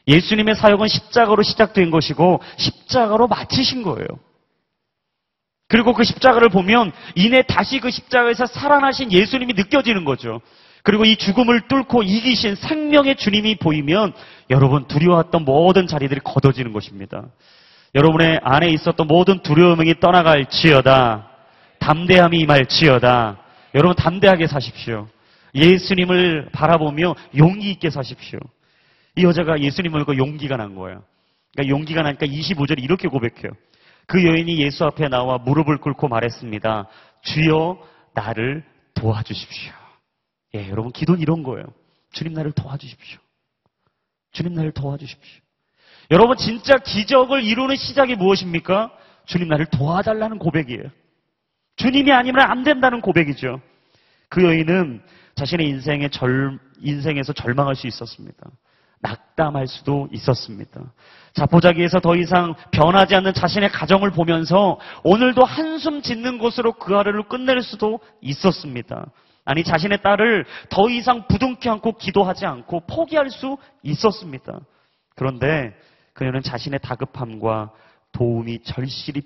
예수님의 사역은 십자가로 시작된 것이고, 십자가로 마치신 거예요. 그리고 그 십자가를 보면, 이내 다시 그 십자가에서 살아나신 예수님이 느껴지는 거죠. 그리고 이 죽음을 뚫고 이기신 생명의 주님이 보이면, 여러분, 두려웠던 모든 자리들이 걷어지는 것입니다. 여러분의 안에 있었던 모든 두려움이 떠나갈지어다. 담대함이 임할지어다. 여러분 담대하게 사십시오. 예수님을 바라보며 용기 있게 사십시오. 이 여자가 예수님을 보고 용기가 난 거예요. 그러니까 용기가 나니까 25절에 이렇게 고백해요. 그 여인이 예수 앞에 나와 무릎을 꿇고 말했습니다. 주여 나를 도와주십시오. 예, 여러분 기도는 이런 거예요. 주님 나를 도와주십시오. 주님 나를 도와주십시오. 여러분 진짜 기적을 이루는 시작이 무엇입니까? 주님 나를 도와달라는 고백이에요. 주님이 아니면 안 된다는 고백이죠. 그 여인은 자신의 인생의 절, 인생에서 절망할 수 있었습니다. 낙담할 수도 있었습니다. 자포자기에서 더 이상 변하지 않는 자신의 가정을 보면서 오늘도 한숨 짓는 것으로 그 하루를 끝낼 수도 있었습니다. 아니 자신의 딸을 더 이상 부둥켜 안고 기도하지 않고 포기할 수 있었습니다. 그런데 그녀는 자신의 다급함과 도움이 절실히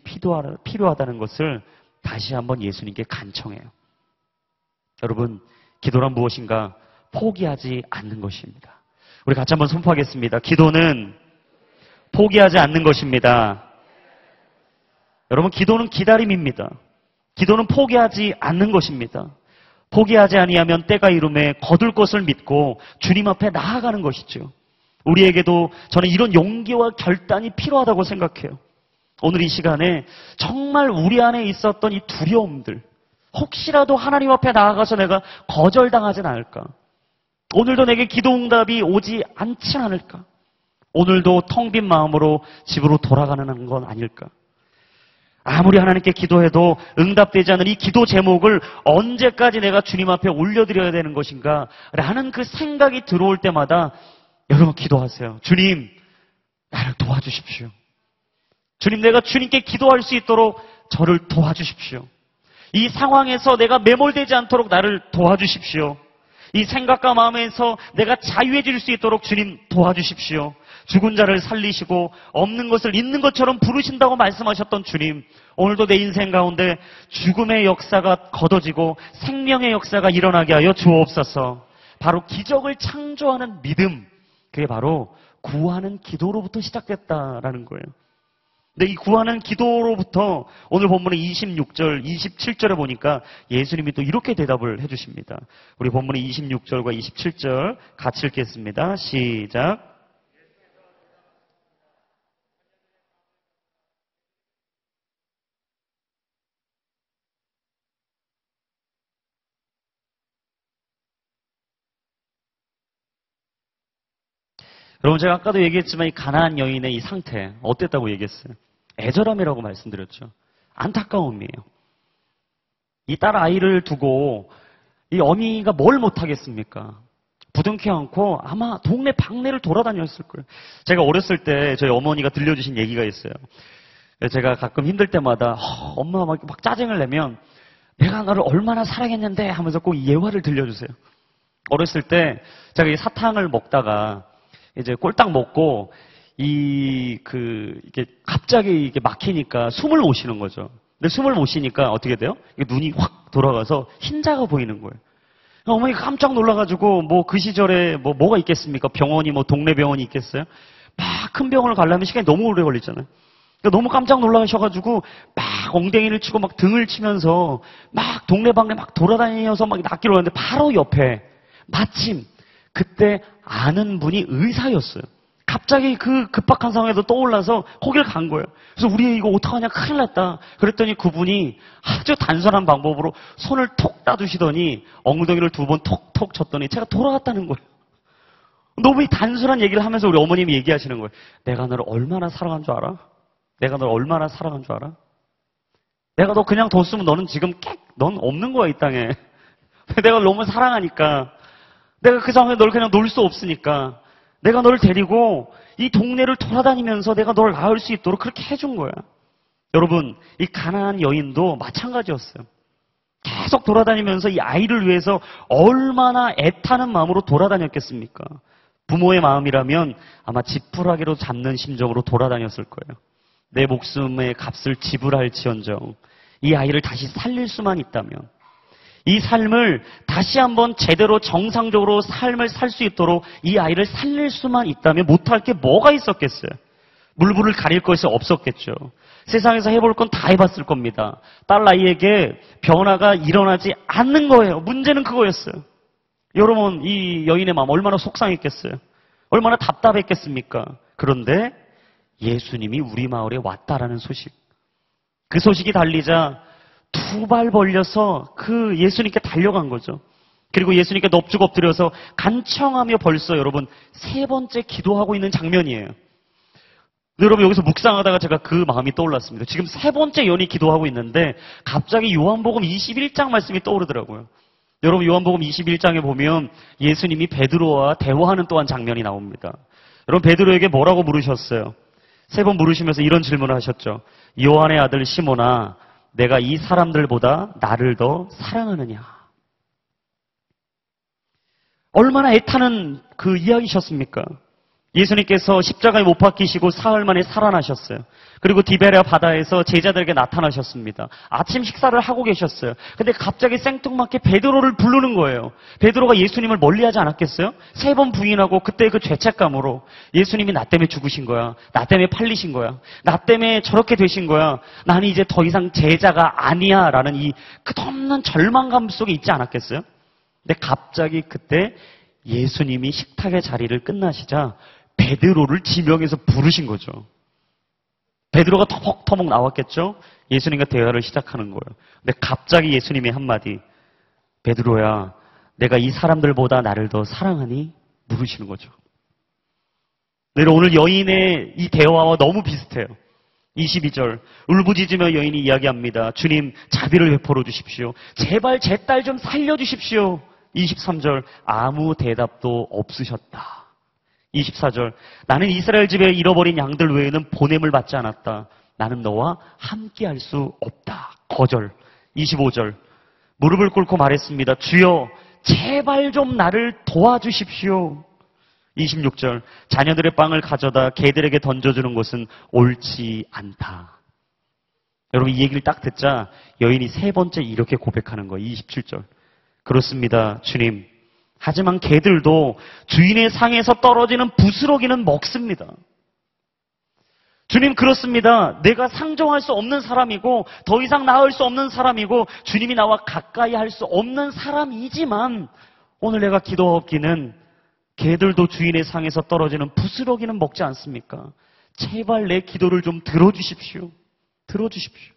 필요하다는 것을 다시 한번 예수님께 간청해요. 여러분, 기도란 무엇인가? 포기하지 않는 것입니다. 우리 같이 한번 선포하겠습니다. 기도는 포기하지 않는 것입니다. 여러분, 기도는 기다림입니다. 기도는 포기하지 않는 것입니다. 포기하지 아니하면 때가 이름에 거둘 것을 믿고 주님 앞에 나아가는 것이죠. 우리에게도 저는 이런 용기와 결단이 필요하다고 생각해요. 오늘 이 시간에 정말 우리 안에 있었던 이 두려움들, 혹시라도 하나님 앞에 나아가서 내가 거절당하진 않을까? 오늘도 내게 기도 응답이 오지 않지 않을까? 오늘도 텅 빈 마음으로 집으로 돌아가는 건 아닐까? 아무리 하나님께 기도해도 응답되지 않은 이 기도 제목을 언제까지 내가 주님 앞에 올려드려야 되는 것인가? 라는 그 생각이 들어올 때마다 여러분 기도하세요. 주님, 나를 도와주십시오. 주님, 내가 주님께 기도할 수 있도록 저를 도와주십시오. 이 상황에서 내가 매몰되지 않도록 나를 도와주십시오. 이 생각과 마음에서 내가 자유해질 수 있도록 주님 도와주십시오. 죽은 자를 살리시고 없는 것을 있는 것처럼 부르신다고 말씀하셨던 주님. 오늘도 내 인생 가운데 죽음의 역사가 걷어지고 생명의 역사가 일어나게 하여 주옵소서. 바로 기적을 창조하는 믿음. 그게 바로 구하는 기도로부터 시작됐다라는 거예요. 근데 이 구하는 기도로부터 오늘 본문의 26절, 27절에 보니까 예수님이 또 이렇게 대답을 해주십니다. 우리 본문의 26절과 27절 같이 읽겠습니다. 시작. 여러분 제가 아까도 얘기했지만 이 가나안 여인의 이 상태 어땠다고 얘기했어요? 애절함이라고 말씀드렸죠. 안타까움이에요. 이 딸 아이를 두고 이 어미가 뭘 못하겠습니까? 부둥켜 안고 아마 동네 방네를 돌아다녔을 거예요. 제가 어렸을 때 저희 어머니가 들려주신 얘기가 있어요. 제가 가끔 힘들 때마다 어, 엄마 막, 막 짜증을 내면 내가 너를 얼마나 사랑했는데 하면서 꼭 예화를 들려주세요. 어렸을 때 제가 이 사탕을 먹다가 이제 꼴딱 먹고 이, 그, 이게 갑자기 이게 막히니까 숨을 못 쉬는 거죠. 근데 숨을 못 쉬니까 어떻게 돼요? 눈이 확 돌아가서 흰자가 보이는 거예요. 어머니 깜짝 놀라가지고 뭐 그 시절에 뭐 뭐가 있겠습니까? 병원이 뭐 동네 병원이 있겠어요? 막 큰 병원을 가려면 시간이 너무 오래 걸리잖아요. 그러니까 너무 깜짝 놀라셔가지고 막 엉덩이를 치고 막 등을 치면서 막 동네방네 막 돌아다니면서 막 낫기로 하는데 바로 옆에 마침 그때 아는 분이 의사였어요. 갑자기 그 급박한 상황에도 떠올라서 거길 간 거예요. 그래서 우리 이거 어떡하냐 큰일 났다. 그랬더니 그분이 아주 단순한 방법으로 손을 톡 따주시더니 엉덩이를 두 번 톡톡 쳤더니 제가 돌아갔다는 거예요. 너무 단순한 얘기를 하면서 우리 어머님이 얘기하시는 거예요. 내가 너를 얼마나 사랑한 줄 알아? 내가 너를 얼마나 사랑한 줄 알아? 내가 너 그냥 뒀으면 너는 지금 깨, 넌 없는 거야, 이 땅에. 내가 너무 사랑하니까. 내가 그 상황에 널 그냥 놓을 수 없으니까. 내가 너를 데리고 이 동네를 돌아다니면서 내가 너를 낳을 수 있도록 그렇게 해준 거야. 여러분, 이 가난한 여인도 마찬가지였어요. 계속 돌아다니면서 이 아이를 위해서 얼마나 애타는 마음으로 돌아다녔겠습니까? 부모의 마음이라면 아마 지푸라기로 잡는 심정으로 돌아다녔을 거예요. 내 목숨의 값을 지불할 지언정 이 아이를 다시 살릴 수만 있다면 이 삶을 다시 한번 제대로 정상적으로 삶을 살 수 있도록 이 아이를 살릴 수만 있다면 못할 게 뭐가 있었겠어요? 물불을 가릴 것이 없었겠죠. 세상에서 해볼 건 다 해봤을 겁니다. 딸 아이에게 변화가 일어나지 않는 거예요. 문제는 그거였어요. 여러분, 이 여인의 마음 얼마나 속상했겠어요? 얼마나 답답했겠습니까? 그런데 예수님이 우리 마을에 왔다라는 소식. 그 소식이 달리자 두 발 벌려서 그 예수님께 달려간 거죠. 그리고 예수님께 넙죽 엎드려서 간청하며 벌써 여러분 세 번째 기도하고 있는 장면이에요. 여러분 여기서 묵상하다가 제가 그 마음이 떠올랐습니다. 지금 세 번째 연이 기도하고 있는데 갑자기 요한복음 21장 말씀이 떠오르더라고요. 여러분 요한복음 21장에 보면 예수님이 베드로와 대화하는 또한 장면이 나옵니다. 여러분 베드로에게 뭐라고 물으셨어요? 세 번 물으시면서 이런 질문을 하셨죠. 요한의 아들 시모나 내가 이 사람들보다 나를 더 사랑하느냐. 얼마나 애타는 그 이야기셨습니까? 예수님께서 십자가에 못 박히시고 사흘 만에 살아나셨어요. 그리고 디베레아 바다에서 제자들에게 나타나셨습니다. 아침 식사를 하고 계셨어요. 근데 갑자기 생뚱맞게 베드로를 부르는 거예요. 베드로가 예수님을 멀리하지 않았겠어요? 세 번 부인하고 그때 그 죄책감으로 예수님이 나 때문에 죽으신 거야. 나 때문에 팔리신 거야. 나 때문에 저렇게 되신 거야. 나는 이제 더 이상 제자가 아니야. 라는 이 끝없는 절망감 속에 있지 않았겠어요? 근데 갑자기 그때 예수님이 식탁의 자리를 끝나시자 베드로를 지명해서 부르신 거죠. 베드로가 터벅터벅 나왔겠죠? 예수님과 대화를 시작하는 거예요. 근데 갑자기 예수님이 한마디, 베드로야, 내가 이 사람들보다 나를 더 사랑하니? 물으시는 거죠. 네, 오늘 여인의 이 대화와 너무 비슷해요. 22절 울부짖으며 여인이 이야기합니다. 주님 자비를 베풀어 주십시오. 제발 제 딸 좀 살려 주십시오. 23절 아무 대답도 없으셨다. 24절 나는 이스라엘 집에 잃어버린 양들 외에는 보냄을 받지 않았다. 나는 너와 함께 할 수 없다. 거절. 25절 무릎을 꿇고 말했습니다. 주여 제발 좀 나를 도와주십시오. 26절. 자녀들의 빵을 가져다 개들에게 던져주는 것은 옳지 않다. 여러분 이 얘기를 딱 듣자 여인이 세 번째 이렇게 고백하는 거예요. 27절. 그렇습니다. 주님. 하지만 개들도 주인의 상에서 떨어지는 부스러기는 먹습니다. 주님 그렇습니다. 내가 상종할 수 없는 사람이고 더 이상 나을 수 없는 사람이고 주님이 나와 가까이 할 수 없는 사람이지만 오늘 내가 기도하기는 개들도 주인의 상에서 떨어지는 부스러기는 먹지 않습니까? 제발 내 기도를 좀 들어주십시오. 들어주십시오.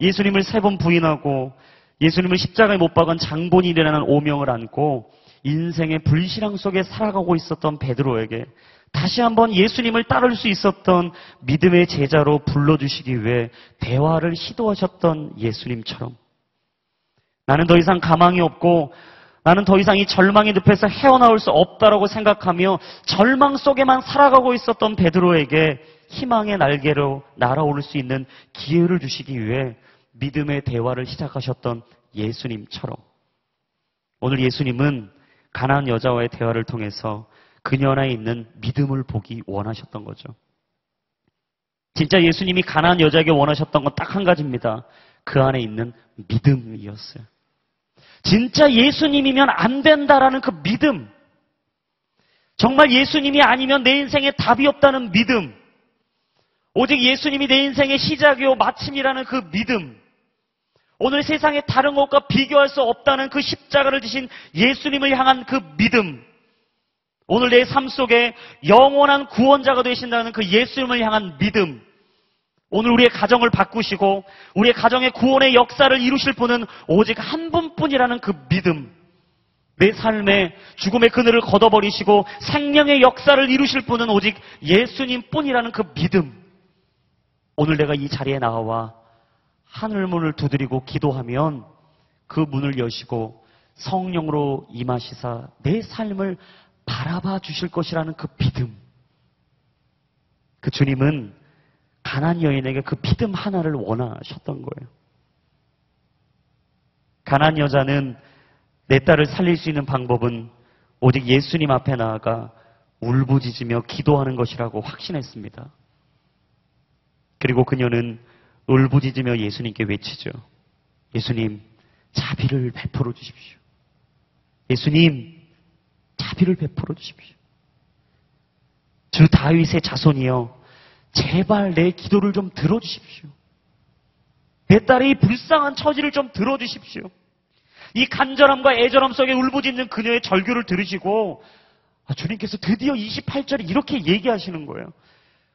예수님을 세 번 부인하고 예수님을 십자가에 못 박은 장본인이라는 오명을 안고 인생의 불신앙 속에 살아가고 있었던 베드로에게 다시 한번 예수님을 따를 수 있었던 믿음의 제자로 불러주시기 위해 대화를 시도하셨던 예수님처럼. 나는 더 이상 가망이 없고 나는 더 이상 이 절망의 늪에서 헤어나올 수 없다라고 생각하며 절망 속에만 살아가고 있었던 베드로에게 희망의 날개로 날아오를 수 있는 기회를 주시기 위해 믿음의 대화를 시작하셨던 예수님처럼 오늘 예수님은 가난안 여자와의 대화를 통해서 그녀 안에 있는 믿음을 보기 원하셨던 거죠. 진짜 예수님이 가난안 여자에게 원하셨던 건 딱 한 가지입니다. 그 안에 있는 믿음이었어요. 진짜 예수님이면 안 된다라는 그 믿음. 정말 예수님이 아니면 내 인생에 답이 없다는 믿음. 오직 예수님이 내 인생의 시작이요 마침이라는 그 믿음. 오늘 세상의 다른 것과 비교할 수 없다는 그 십자가를 지신 예수님을 향한 그 믿음. 오늘 내 삶 속에 영원한 구원자가 되신다는 그 예수님을 향한 믿음. 오늘 우리의 가정을 바꾸시고 우리의 가정의 구원의 역사를 이루실 분은 오직 한 분뿐이라는 그 믿음. 내 삶에 죽음의 그늘을 걷어버리시고 생명의 역사를 이루실 분은 오직 예수님 뿐이라는 그 믿음. 오늘 내가 이 자리에 나와 하늘문을 두드리고 기도하면 그 문을 여시고 성령으로 임하시사 내 삶을 바라봐 주실 것이라는 그 믿음. 그 주님은 가난 여인에게 그 믿음 하나를 원하셨던 거예요. 가난 여자는 내 딸을 살릴 수 있는 방법은 오직 예수님 앞에 나아가 울부짖으며 기도하는 것이라고 확신했습니다. 그리고 그녀는 울부짖으며 예수님께 외치죠. 예수님, 자비를 베풀어 주십시오. 예수님, 자비를 베풀어 주십시오. 주 다윗의 자손이여, 제발 내 기도를 좀 들어주십시오. 내 딸의 이 불쌍한 처지를 좀 들어주십시오. 이 간절함과 애절함 속에 울부짖는 그녀의 절규를 들으시고 아, 주님께서 드디어 28절에 이렇게 얘기하시는 거예요.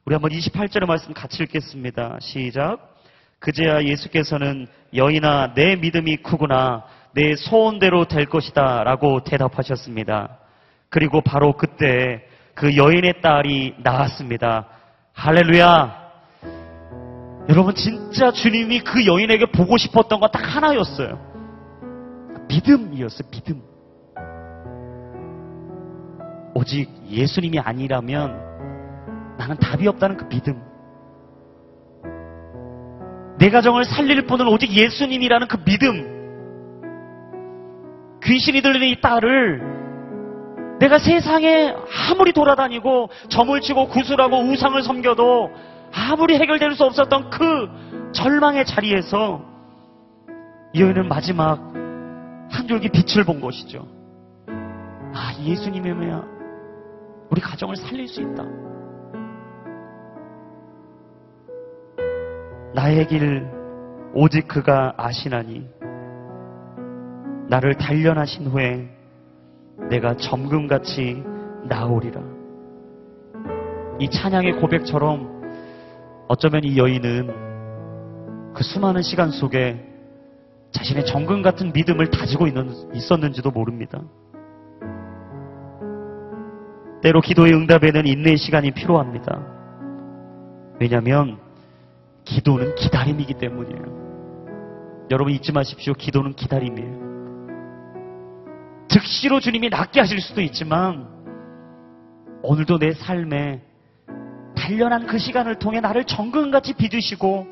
우리 한번 28절의 말씀 같이 읽겠습니다. 시작. 그제야 예수께서는 여인아 내 믿음이 크구나 내 소원대로 될 것이다 라고 대답하셨습니다. 그리고 바로 그때 그 여인의 딸이 나왔습니다. 할렐루야. 여러분 진짜 주님이 그 여인에게 보고 싶었던 건 딱 하나였어요. 믿음이었어요. 믿음. 오직 예수님이 아니라면 나는 답이 없다는 그 믿음. 내 가정을 살릴 분은 오직 예수님이라는 그 믿음. 귀신이 들리는 이 딸을 내가 세상에 아무리 돌아다니고 점을 치고 구슬하고 우상을 섬겨도 아무리 해결될 수 없었던 그 절망의 자리에서 이 여인은 마지막 한 줄기 빛을 본 것이죠. 아, 예수님이면 우리 가정을 살릴 수 있다. 나의 길 오직 그가 아시나니 나를 단련하신 후에 내가 점금같이 나오리라. 이 찬양의 고백처럼 어쩌면 이 여인은 그 수많은 시간 속에 자신의 정금 같은 믿음을 다지고 있는, 있었는지도 모릅니다. 때로 기도의 응답에는 인내의 시간이 필요합니다. 왜냐하면 기도는 기다림이기 때문이에요. 여러분 잊지 마십시오. 기도는 기다림이에요. 즉시로 주님이 낫게 하실 수도 있지만 오늘도 내 삶에 단련한 그 시간을 통해 나를 정금같이 빚으시고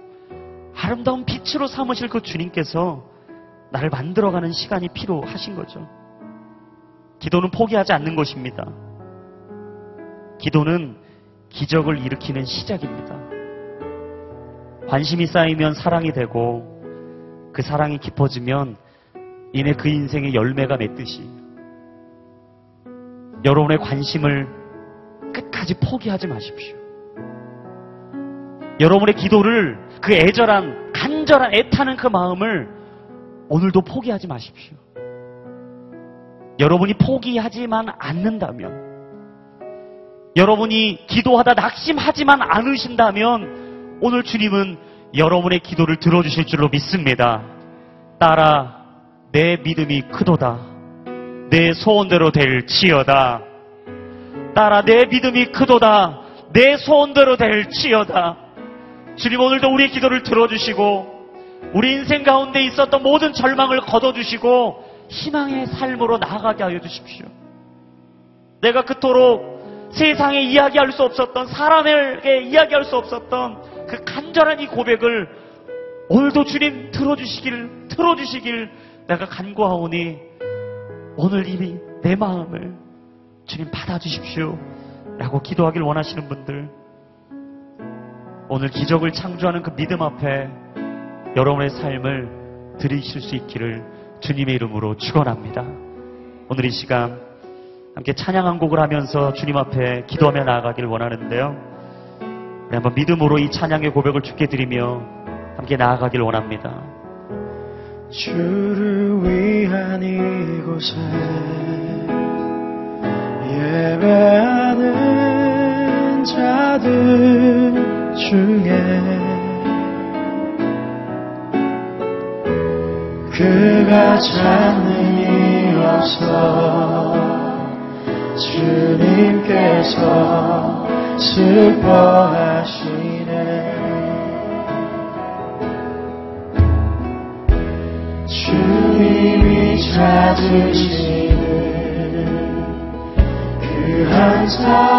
아름다운 빛으로 삼으실 그 주님께서 나를 만들어가는 시간이 필요하신 거죠. 기도는 포기하지 않는 것입니다. 기도는 기적을 일으키는 시작입니다. 관심이 쌓이면 사랑이 되고 그 사랑이 깊어지면 이내 그 인생의 열매가 맺듯이 여러분의 관심을 끝까지 포기하지 마십시오. 여러분의 기도를 그 애절한 간절한 애타는 그 마음을 오늘도 포기하지 마십시오. 여러분이 포기하지만 않는다면 여러분이 기도하다 낙심하지만 않으신다면 오늘 주님은 여러분의 기도를 들어주실 줄로 믿습니다. 따라 내 믿음이 크도다. 내 소원대로 될 지어다. 따라 내 믿음이 크도다. 내 소원대로 될 지어다. 주님 오늘도 우리의 기도를 들어주시고 우리 인생 가운데 있었던 모든 절망을 걷어주시고 희망의 삶으로 나아가게 하여 주십시오. 내가 그토록 세상에 이야기할 수 없었던 사람에게 이야기할 수 없었던 그 간절한 이 고백을 오늘도 주님 들어주시길 들어주시길 내가 간구하오니 오늘 이미 내 마음을 주님 받아주십시오 라고 기도하길 원하시는 분들 오늘 기적을 창조하는 그 믿음 앞에 여러분의 삶을 드리실 수 있기를 주님의 이름으로 축원합니다. 오늘 이 시간 함께 찬양 한 곡을 하면서 주님 앞에 기도하며 나아가길 원하는데요. 한번 믿음으로 이 찬양의 고백을 주께 드리며 함께 나아가길 원합니다. 주를 위한 이곳에 예배하는 자들 중에 그가 찾는 이 없어 주님께서 슬퍼하시네. 주님이 찾으시는 그한사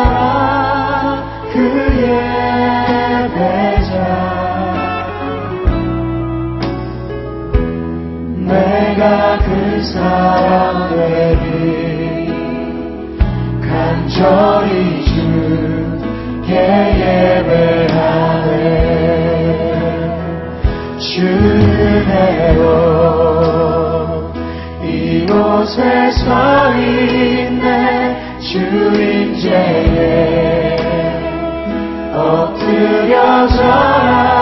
곳에 서 있네. 주인 제에 엎드려 절하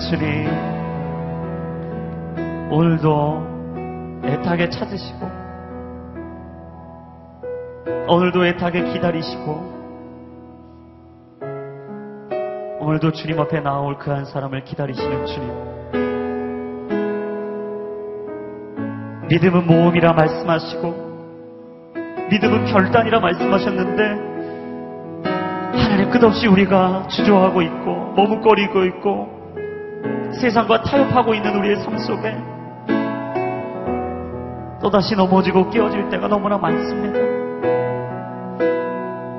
주님. 오늘도 애타게 찾으시고, 오늘도 애타게 기다리시고, 오늘도 주님 앞에 나올 그 한 사람을 기다리시는 주님. 믿음은 모험이라 말씀하시고, 믿음은 결단이라 말씀하셨는데, 하나님 끝없이 우리가 주저하고 있고, 머뭇거리고 있고, 세상과 타협하고 있는 우리의 삶 속에 또다시 넘어지고 깨어질 때가 너무나 많습니다.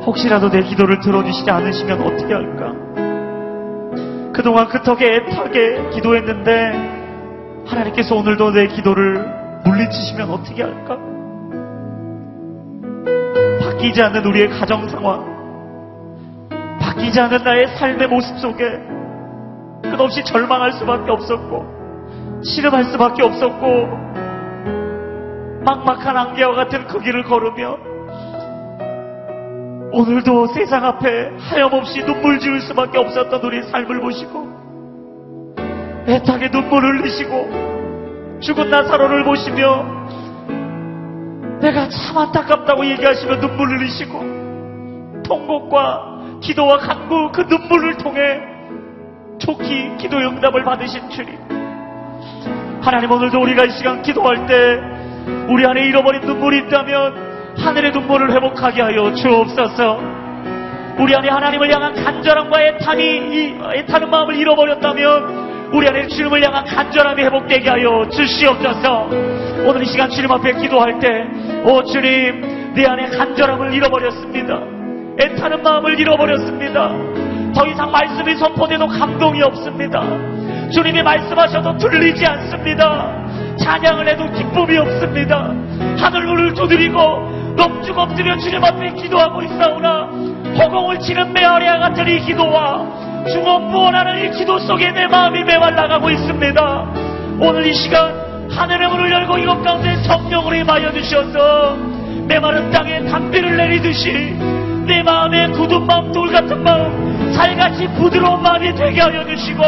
혹시라도 내 기도를 들어주시지 않으시면 어떻게 할까? 그동안 그 턱에 애타게 기도했는데 하나님께서 오늘도 내 기도를 물리치시면 어떻게 할까? 바뀌지 않는 우리의 가정 상황, 바뀌지 않는 나의 삶의 모습 속에 끝없이 절망할 수밖에 없었고, 실험할 수밖에 없었고, 막막한 안개와 같은 그 길을 걸으며, 오늘도 세상 앞에 하염없이 눈물 지을 수밖에 없었던 우리의 삶을 보시고, 애타게 눈물 흘리시고, 죽은 나사로를 보시며, 내가 참 안타깝다고 얘기하시며 눈물 흘리시고 통곡과 기도와 간구 그 눈물을 통해 좋기 기도 응답을 받으신 주님. 하나님 오늘도 우리가 이 시간 기도할 때 우리 안에 잃어버린 눈물이 있다면 하늘의 눈물을 회복하게 하여 주옵소서. 우리 안에 하나님을 향한 간절함과 애탄이 이 애타는 마음을 잃어버렸다면 우리 안에 주님을 향한 간절함이 회복되게 하여 주시옵소서. 오늘 이 시간 주님 앞에 기도할 때 오 주님 내 안에 간절함을 잃어버렸습니다. 애타는 마음을 잃어버렸습니다 더 이상 말씀이 선포돼도 감동이 없습니다. 주님이 말씀하셔도 들리지 않습니다. 찬양을 해도 기쁨이 없습니다. 하늘문을 두드리고 넙죽 엎드려 주님 앞에 기도하고 있사오나 허공을 치는 메아리와 같은 이 기도와 중원부원하는 이 기도 속에 내 마음이 메말라가고 있습니다. 오늘 이 시간 하늘의 문을 열고 이것 가운데 성령으로 임하여 주셔서 메마른 땅에 담비를 내리듯이 내 마음에 굳은 마음 돌같은 마음 살같이 부드러운 마음이 되게 하여 주시고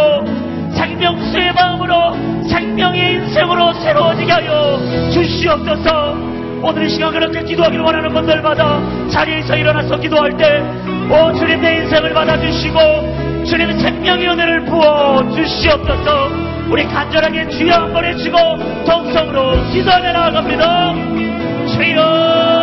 생명수의 마음으로 생명의 인생으로 새로워지게 하여 주시옵소서. 오늘 이 시간 그렇게 기도하기를 원하는 분들마다 자리에서 일어나서 기도할 때 오 주님 내 인생을 받아주시고 주님의 생명의 은혜를 부어 주시옵소서. 우리 간절하게 주여 한번 해치고 동성으로 기도하며 나아갑니다. 주여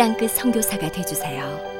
땅끝 선교사가 되주세요.